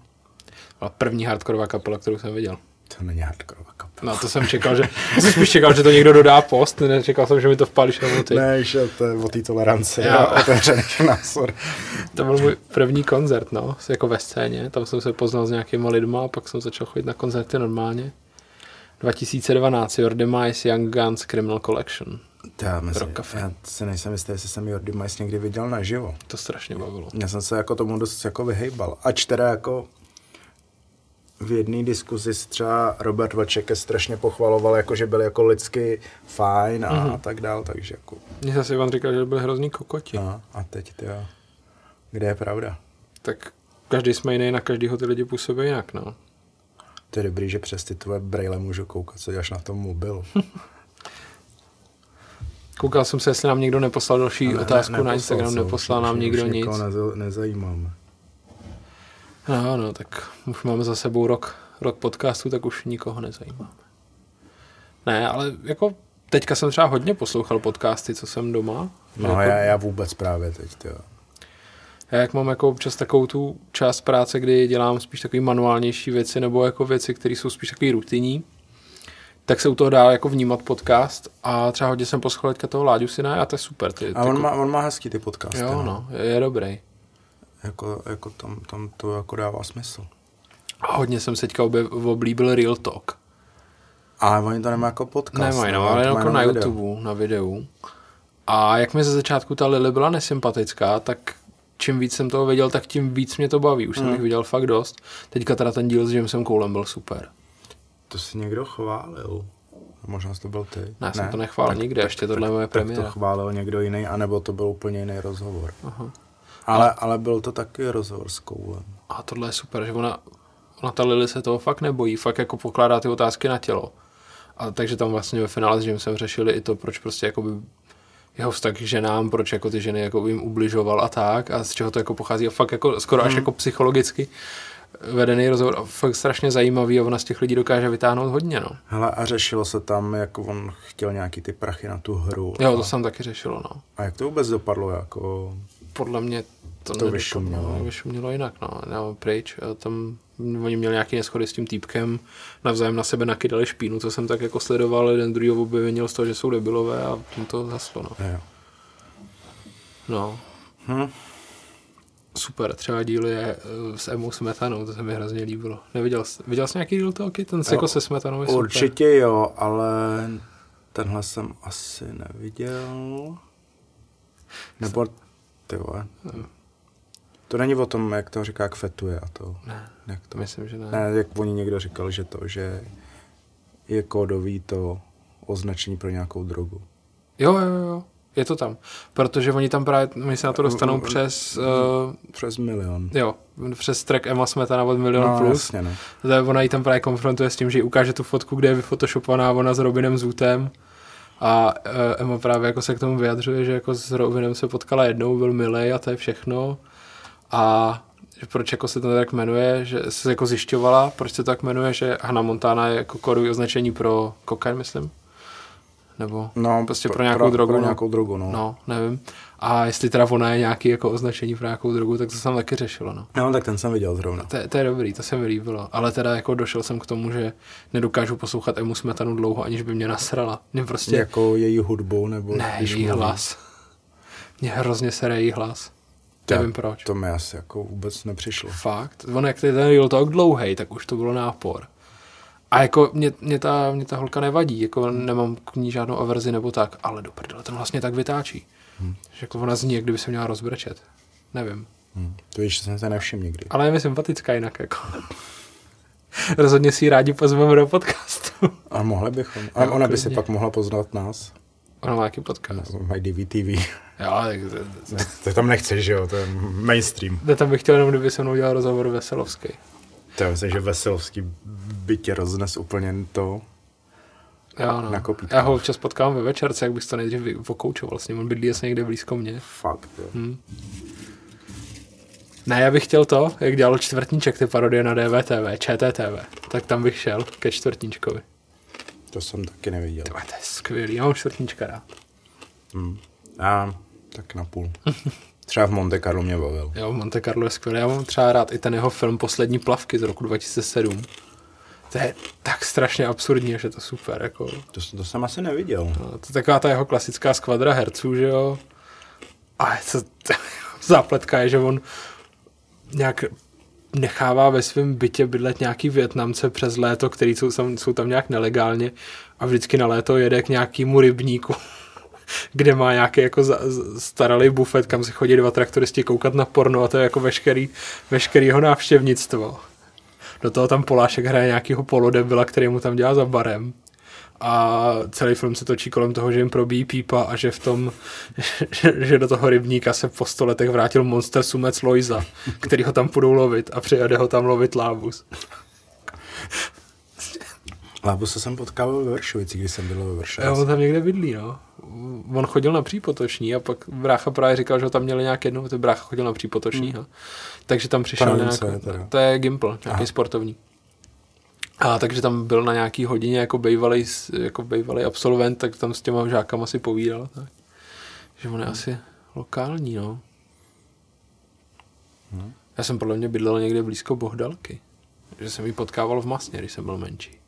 Byla první hardkorová kapela, kterou jsem viděl. to není hardcore kapela. No to jsem čekal, že já jsem spíš čekal, že to někdo dodá post, nečekal jsem, že mi to vpálíš na ty. Ne, že to je o té toleranci Jo. a otevřených názor. To byl můj první koncert, no, jako ve scéně, tam jsem se poznal s nějakýma lidma a pak jsem začal chodit na koncerty normálně. 2012, Your Demise, Young Guns, Criminal Collection. Já, Café. já si nejsem jistý, jestli jsem Jordi Majs někdy viděl naživo. To strašně bavilo. Já jsem se jako tomu dost jako vyhejbal. Ač teda jako v jedné diskuzi třeba Robert Vaček je strašně pochvaloval, jako že byl jako lidsky fajn a, Mhm. a tak dál, takže jako Mně zase Ivan říkal, že byli hrozný kokoti. a, a teď ty kde je pravda? Tak každý jsme jiný, na každýho ty lidi působí jinak, no. To je dobrý, že přes ty tvoje braille můžu koukat, co děláš na tom mobilu. Koukal jsem se, jestli nám někdo neposlal další Ne, ne, otázku na neposlal Instagram, jsem, neposlal nám nikdo nic. nezajímáme. No, no, tak už máme za sebou rok, rok podcastu, tak už nikoho nezajímáme. Ne, ale jako teďka jsem třeba hodně poslouchal podcasty, co jsem doma. No jako, já, já vůbec právě teď, jo. Já jak mám jako občas takovou tu část práce, kdy dělám spíš takové manuálnější věci, nebo jako věci, které jsou spíš takové rutinní, tak se u toho dá jako vnímat podcast a třeba hodně jsem poslouchal teďka toho Láďu Syna a to je super. Ty, A on má, on má hezký ty podcasty, Jo, no, je, je dobrý. Jako, jako tam, tam to jako dává smysl. A hodně jsem se teďka objev- oblíbil Real Talk. Ale oni to nemá jako podcast. Nemají, no, ale jako na video. YouTube, na videu. A jak mi ze začátku ta Lily byla nesympatická, tak čím víc jsem toho věděl, tak tím víc mě to baví. Už jsem Hmm. jich viděl fakt dost. Teďka teda ten díl s Jamesem Coulem byl super. To si někdo chválil. Možná to byl ty. Ne, já jsem to nechválil nikde, ještě tohle je moje tak, tak premiéra. to chválil někdo jiný, anebo to byl úplně jiný rozhovor. Aha. Ale, ale byl to taky rozhovor s Koulem. A tohle je super, že ona, ona ta Lily se toho fakt nebojí, fakt jako pokládá ty otázky na tělo. A takže tam vlastně ve finále s Jamesem řešili i to, proč prostě jakoby jeho vztah k ženám, proč jako ty ženy jako jim ubližoval a tak a z čeho to jako pochází a fakt jako skoro až jako psychologicky vedený rozhovor a fakt strašně zajímavý a ona z těch lidí dokáže vytáhnout hodně, no. Hele, a řešilo se tam, jak on chtěl nějaký ty prachy na tu hru. Jo, a, to jsem taky řešilo, no. a jak to vůbec dopadlo, jako... Podle mě to, To vyšumělo. vyšumělo jinak, no. no pryč. Tam oni měli nějaký neschody s tím týpkem, navzájem na sebe nakydali špínu, co jsem tak jako sledoval, jeden druhý obvinil z toho, že jsou debilové a tím to zaslo, no. Jo. no. Hm. Super, třeba díl je eh, s Emou Smetanou, to se mi hrozně líbilo. Neviděl jsi, viděl jsi nějaký díl toho, ten s- Jo, jako se Smetanou je super. Určitě jo, ale tenhle jsem asi neviděl. Nebo, ty vole. To není o tom, jak to říká, jak fetuje a to. Ne, Jak to, myslím, že ne. ne, jak oni někdo říkal, že to, že je kódový to označení pro nějakou drogu. Jo, jo, jo, je to tam. Protože oni tam právě, my se na to dostanou přes, uh, Přes milion. jo, přes track Emma Smetana od Milion No, Plus. jasně, no. Ona ji tam právě konfrontuje s tím, že jí ukáže tu fotku, kde je vyfotoshopovaná ona s Robinem Zútem. A uh, Emma právě jako se k tomu vyjadřuje, že jako s Robinem se potkala jednou, byl milej a to je všechno. A proč jako se to tak jmenuje, že se jako zjišťovala, proč se to tak jmenuje, že Hannah Montana je jako kódový označení pro kokain, myslím. Nebo No, prostě pro nějakou drogu, Pro no. nějakou drogu, no. no, nevím. A jestli teda ona je nějaký jako označení pro nějakou drogu, tak to se tam taky řešilo, no. No, tak ten jsem viděl zrovna. To, je- to je dobrý, to se mi líbilo. Ale teda jako došel jsem k tomu, že nedokážu poslouchat Emu Smetanu dlouho, aniž by mě nasrala. Mě prostě... Jako její hudbou, nebo ne, její mluví. hlas. Mě hrozně sere její hlas. To- Nevím proč. To mi asi jako vůbec nepřišlo. Fakt. On jak ten real talk dlouhý, tak už to bylo nápor. A jako mě, mě, ta, mě ta holka nevadí, jako nemám k ní žádnou averzi nebo tak, ale do prdele, ten vlastně tak vytáčí. Hmm. Že jako ona zní, jak kdyby se měla rozbrečet. Nevím. Hm. To víš, že jsem se nevšiml nikdy. Ale je mi sympatická jinak, jako. Rozhodně si ji rádi pozveme do podcastu. A mohli bychom. A ona by si pak mohla poznat nás. Ona má jaký podcast. Mají DVTV. Jo, tak to- to- To tam nechceš, že jo? To je mainstream. to tam bych chtěl jenom, kdyby se mnou dělal rozhovor Veselovský. To já myslím, že Veselovský by tě roznes úplně to. Jo, no. Na kopítko. Já ho občas potkám ve večerce, jak bych to nejdřív okoučoval s ním. On bydlí asi někde blízko mě. Fakt, jo. Hm. Ne, já bych chtěl to, jak dělal čtvrtníček ty parodie na DVTV, ČTTV. Tak tam bych šel ke čtvrtníčkovi. To jsem taky neviděl. Tyhle, to je skvělý, já mám čtvrtníčka rád. Hm. A tak na půl. Třeba v Monte Carlo mě bavil. Jo, Monte Carlo je skvělý. Já mám třeba rád i ten jeho film Poslední plavky z roku 2007. To je tak strašně absurdní, že to super. Jako. To, to jsem asi neviděl. No, to je taková ta jeho klasická skvadra herců, že jo. A je to, zápletka je, že on nějak nechává ve svém bytě bydlet nějaký Větnamce přes léto, který jsou, tam, jsou tam nějak nelegálně a vždycky na léto jede k nějakému rybníku, kde má nějaký jako staralý bufet, kam se chodí dva traktoristi koukat na porno a to je jako veškerý, veškerý jeho návštěvnictvo. Do toho tam Polášek hraje nějakýho polodebila, který mu tam dělá za barem. A celý film se točí kolem toho, že jim probíjí pípa a že v tom, že, že do toho rybníka se po sto letech vrátil monster sumec Loiza, který ho tam půjdou lovit a přijede ho tam lovit Lábus. Lábu se jsem potkával ve Vršovici, když jsem byl ve Jo, Vršovici. on tam někde bydlí, no. On chodil na přípotoční a pak brácha právě říkal, že ho tam měli nějak jednou, to brácha chodil na přípotoční. Hmm. Takže tam přišel nevím, nějak, co je teda. to je Gimple, nějaký Aha. sportovní. A takže tam byl na nějaký hodině jako bývalý, jako bývalý absolvent, tak tam s těma žákama si povídal. Tak. Že on je asi lokální, no. Hmm. Já jsem podle mě bydlel někde blízko Bohdalky. Že jsem ji potkával v Masně, když jsem byl menší.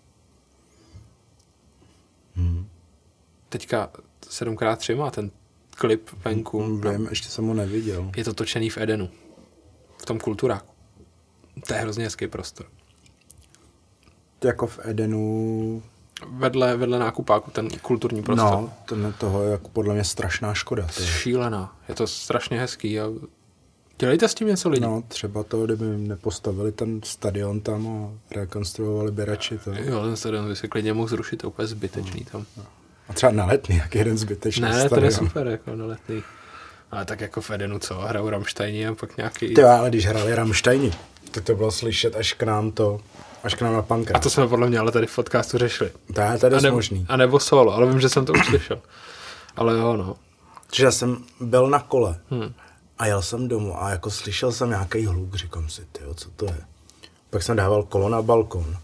Hmm. Teďka 7x3 má ten klip venku. Vím, ještě jsem ho neviděl. Je to točený v Edenu. V tom kulturáku. To je hrozně hezký prostor. Jako v Edenu, Vedle, vedle nákupáku, ten kulturní prostor. no, to, ne- toho je jako podle mě strašná škoda. To je. Šílená. Je to strašně hezký. A dělejte s tím něco lidi. No, třeba to, kdyby nepostavili ten stadion tam a rekonstruovali by radši to. Jo, ten stadion by se klidně mohl zrušit, to je úplně zbytečný tam. A třeba na letný, jak jeden zbytečný Ne, to stadion. je super, jako na letný. Ale tak jako v Edenu, co? Hrajou Rammsteini a pak nějaký... Ty, ale když hráli Rammsteini, tak to bylo slyšet až k nám to, až k nám na panka. A to jsme podle mě ale tady v podcastu řešili. to je tady A, nebo, možný. a nebo solo, ale vím, že jsem to už slyšel. Ale jo, no. Že já jsem byl na kole Hmm. a jel jsem domů a jako slyšel jsem nějaký hluk, říkám si, ty, co to je. Pak jsem dával kolo na balkon.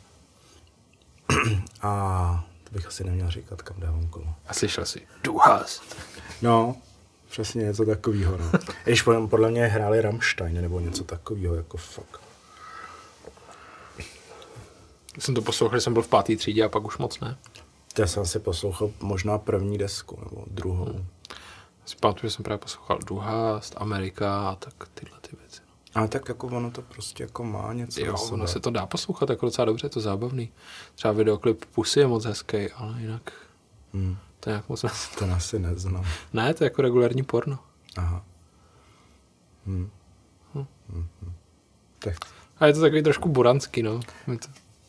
a to bych asi neměl říkat, kam dávám kolo. A slyšel jsi, du hast. No, přesně něco takového. No. I Když podle, mě hráli Rammstein nebo něco takového, jako fakt. Jsem to poslouchal, jsem byl v páté třídě a pak už moc ne. Já jsem si poslouchal možná první desku nebo druhou. Hmm. Si pamatuju, že jsem právě poslouchal Duhast, Amerika a tak tyhle ty věci. Ale tak jako ono to prostě jako má něco Jo, ono se to dá poslouchat jako docela dobře, je to zábavný. Třeba videoklip Pusy je moc hezký, ale jinak Hmm. to nějak moc. To asi neznám. Ne, to je jako regulární porno. Aha. Hm. Hm. hm. Tak. A je to takový trošku buranský, no.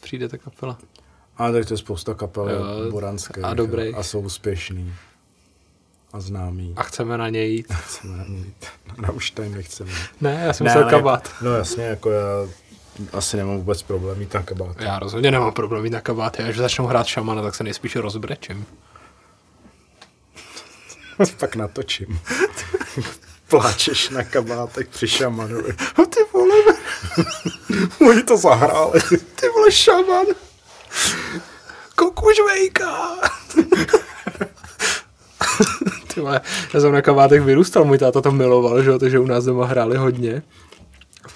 Přijde ta kapela. A tak to je spousta kapel Jo, buranských. a dobrých. A jsou úspěšný. A známý. A chceme na něj jít. Chceme na ně jít. Na Uštajn nechceme. jít. Ne, já jsem Ne, musel kabát. Jako, no jasně, jako já asi nemám vůbec problém mít na kabát. Já rozhodně nemám problém jít na kabáty. Až začnu hrát šamana, tak se nejspíš rozbrečím. Pak natočím. Pláčeš na kabátech při šamanovi. No ty vole, Oni to zahráli. ty vole šaman. Kukuž vejka. ty vole, já jsem na kabátech vyrůstal, můj táta to miloval, že jo, takže u nás doma hráli hodně.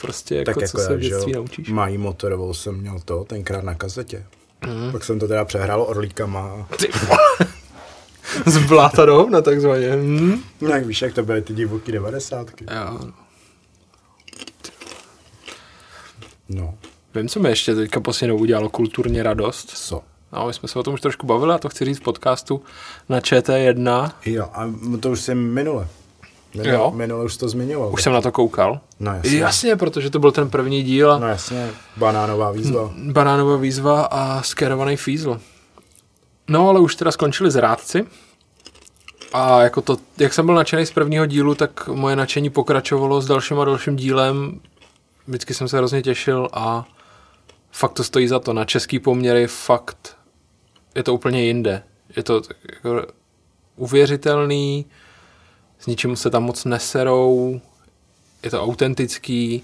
Prostě jako, tak co jako se já, v že dětství naučíš. mají motorovou jsem měl to, tenkrát na kazetě. Mhm. Pak jsem to teda přehrál orlíkama. Ty. Z bláta do hovna takzvaně. Hm? No jak víš, jak to byly ty divoký devadesátky. Jo. No, Vím, co mi ještě teďka poslednou udělalo kulturně radost. co? No, my jsme se o tom už trošku bavili, a to chci říct v podcastu na ČT1. Jo, a to už jsem minule. Minule, Jo. minule už to zmiňoval. Už jsem na to koukal. No jasně. Jasně, protože to byl ten první díl a No jasně, banánová výzva. banánová výzva a skerovaný fízl. No, ale už teda skončili z rádci. A jako to, jak jsem byl nadšený z prvního dílu, tak moje nadšení pokračovalo s dalším a dalším dílem. Vždycky jsem se hrozně těšil a fakt to stojí za to. Na český poměry fakt je to úplně jinde. Je to jako uvěřitelný, s ničím se tam moc neserou, je to autentický,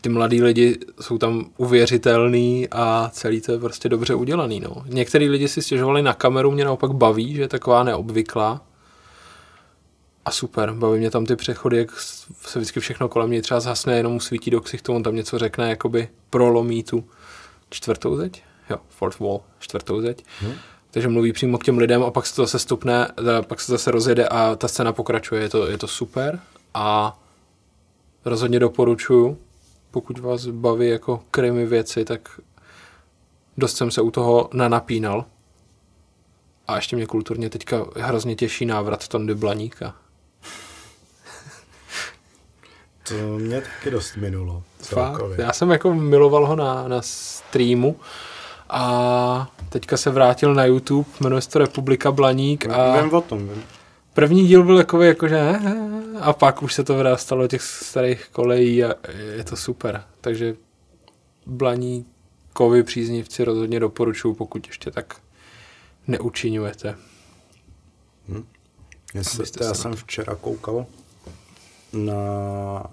ty mladí lidi jsou tam uvěřitelný a celý to je prostě dobře udělaný. No. Některý lidi si stěžovali na kameru, mě naopak baví, že je taková neobvyklá. A super, baví mě tam ty přechody, jak se vždycky všechno kolem něj třeba zhasne, jenom mu svítí do ksichtu, on tam něco řekne, jakoby prolomí tu čtvrtou zeď. Jo, fourth wall, čtvrtou zeď. Hmm. Takže mluví přímo k těm lidem a pak se to zase stupne, pak se zase rozjede a ta scéna pokračuje, je to, je to super. A rozhodně doporučuju, pokud vás baví jako krimi věci, tak dost jsem se u toho nanapínal. A ještě mě kulturně teďka hrozně těší návrat Tondy Blaníka. To mě taky dost minulo. Fakt? Já jsem jako miloval ho na, na streamu a teďka se vrátil na YouTube, jmenuje se to Republika Blaník a Vím o tom, vím. první díl byl takový jakože a pak už se to vrastalo do těch starých kolejí a je to super. Takže Blaníkovi příznivci rozhodně doporučuju, pokud ještě tak neučinujete. Jestli, Abyste to já jsem včera koukal na,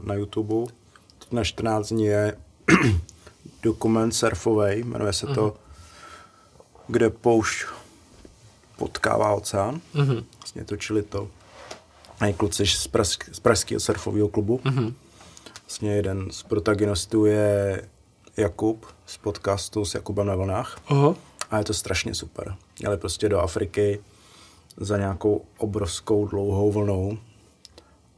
na YouTube. Teď na 14 dní je dokument surfový, jmenuje se to Mhm. Kde poušť potkává oceán. Mhm. Vlastně točili to a kluci z, pražsk, z pražského surfového klubu. Mhm. Vlastně jeden z protagonistů je Jakub z podcastu s Jakubem na vlnách. Aha. A je to strašně super. Jeli prostě do Afriky za nějakou obrovskou dlouhou vlnou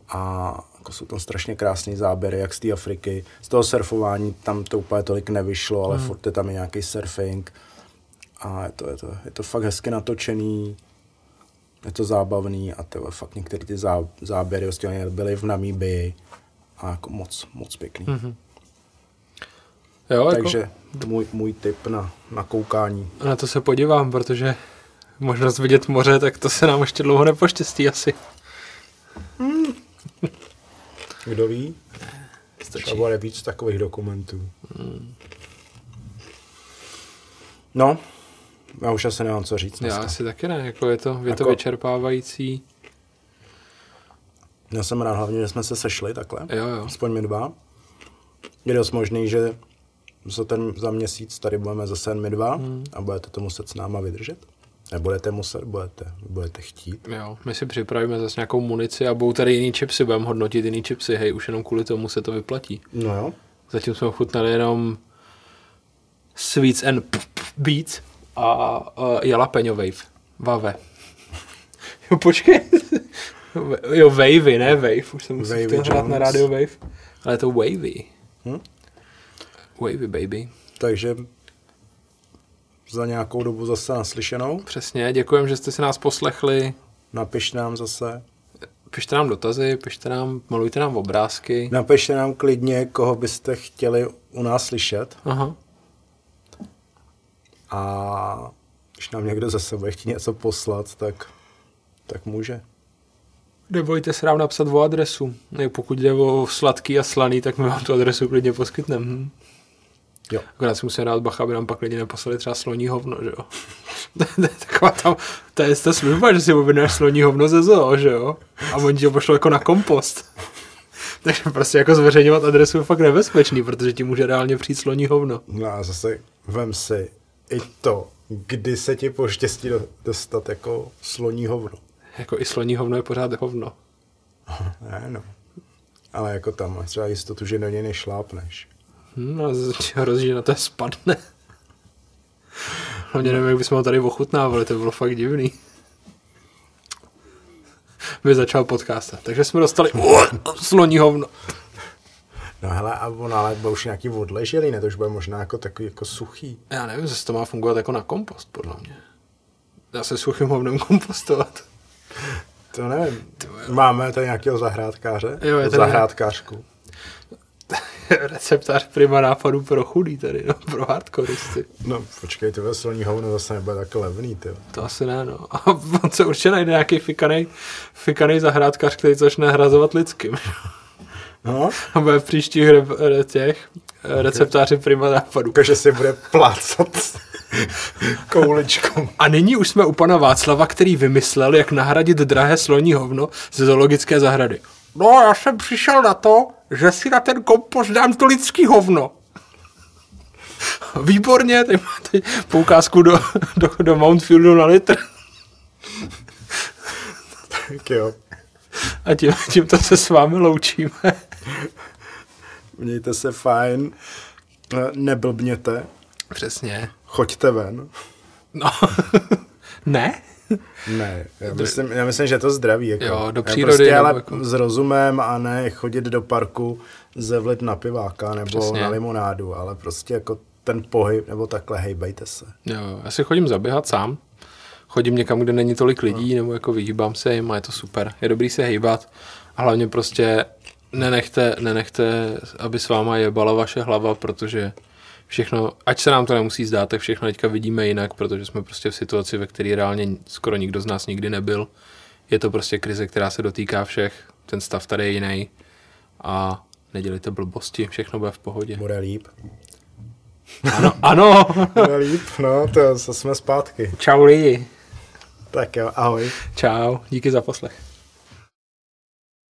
a jako jsou tam strašně krásné záběry, jak z té Afriky. Z toho surfování tam to úplně tolik nevyšlo, ale furt je tam i nějaký surfing. A je to, je to, je to fakt hezky natočený, je to zábavný a to je fakt některé ty zá, záběry vlastně byly v Namíbii a jako moc, moc pěkný. Mhm. Jo, jako, Takže můj, můj tip na, na koukání. na to se podívám, protože možnost vidět moře, tak to se nám ještě dlouho nepoštěstí asi. Kdo ví? Stačí. Třeba bude víc takových dokumentů. No, já už asi nemám co říct Já dneska. asi taky ne, jako je to, je to Jako- vyčerpávající. Já jsem rád hlavně, že jsme se sešli takhle. Jo, jo. Aspoň my dva. Je dost možný, že za, ten, za měsíc tady budeme zase my dva Hmm. a budete to muset s náma vydržet. Nebudete muset, budete, budete chtít. Jo, my si připravíme zase nějakou munici a budou tady jiný chipsy, budeme hodnotit jiný chipsy, hej, už jenom kvůli tomu se to vyplatí. No jo. Zatím jsme ochutnali jenom Sweets and Beats a uh, Jalapeno Wave. Vave. jo, počkej. jo, Wavy, ne Wave. Už jsem musel chtěl hrát na rádio Wave. Ale je to Wavy. Hm? Wavy, baby. Takže za nějakou dobu zase naslyšenou. Přesně, děkujem, že jste si nás poslechli. Napiš nám zase. Pište nám dotazy, pište nám, malujte nám obrázky. Napište nám klidně, koho byste chtěli u nás slyšet Aha. a když nám někdo ze sebe chtít něco poslat, tak, tak může. Nebojte se nám napsat o adresu. Pokud jde o sladký a slaný, tak my vám tu adresu klidně poskytneme. Jo. Akorát si musíme dát bacha, aby nám pak lidi neposlali třeba sloní hovno, že jo. to je taková tam, to je ta služba, že si objednáš sloní hovno ze zoo, že jo. A oni ti ho pošlou jako na kompost. Takže prostě jako zveřejňovat adresu je fakt nebezpečný, protože ti může reálně přijít sloní hovno. No a zase vem si i to, kdy se ti poštěstí do- dostat jako sloní hovno. Jako i sloní hovno je pořád hovno. Ne, no. Ale jako tam máš třeba jistotu, že do něj nešlápneš. Z- hrozí, že na to spadne. Hlavně nevím, jak bychom ho tady ochutnávali, to bylo fakt divný. By začal podcast. Takže jsme dostali sloní hovno. No hele, a on ale bude už nějaký odleželý, ne? To už bude možná jako takový jako suchý. Já nevím, jestli to má fungovat jako na kompost, podle mě. Dá se suchým hovnem kompostovat. To nevím. Máme tady nějakého zahrádkáře? Jo, je tady- Zahrádkářku. Receptář prima nápadů pro chudý tady, no, pro hardkoristy. No, počkej, ty sloní hovno zase nebude tak levný, ty. To asi ne, no. A on se určitě najde nějaký fikanej, fikanej zahrádkář, který začne hrazovat lidským. No, A bude v příštích re, re, těch eh, receptáři prima nápadů. že si bude plácat kouličkou. A nyní už jsme u pana Václava, který vymyslel, jak nahradit drahé sloní hovno ze zoologické zahrady. No, já jsem přišel na to, že si na ten kompost dám to lidský hovno. Výborně, tady máte poukázku do, do, do Mountfieldu na litr. Tak jo. A tím, tímto se s vámi loučíme. Mějte se fajn. Neblbněte. Přesně. Choďte ven. No. ne? Ne, já myslím, já myslím, že je to zdraví. Jako. Jo, do přírody, Prostě, ale jako- s rozumem a ne chodit do parku zevlit na piváka nebo Přesně. na limonádu, ale prostě jako ten pohyb, nebo takhle hejbejte se. Jo, já si chodím zaběhat sám. Chodím někam, kde není tolik lidí, nebo jako vyhýbám se jim a je to super. Je dobrý se hejbat a hlavně prostě nenechte, nenechte, aby s váma jebala vaše hlava, protože všechno, ať se nám to nemusí zdát, tak všechno teďka vidíme jinak, protože jsme prostě v situaci, ve které reálně skoro nikdo z nás nikdy nebyl. Je to prostě krize, která se dotýká všech, ten stav tady je jiný a nedělejte blbosti, všechno bude v pohodě. Bude líp. Ano, ano, Bude líp, no, to zase jsme zpátky. čau lidi, Tak jo, ahoj. čau, díky za poslech.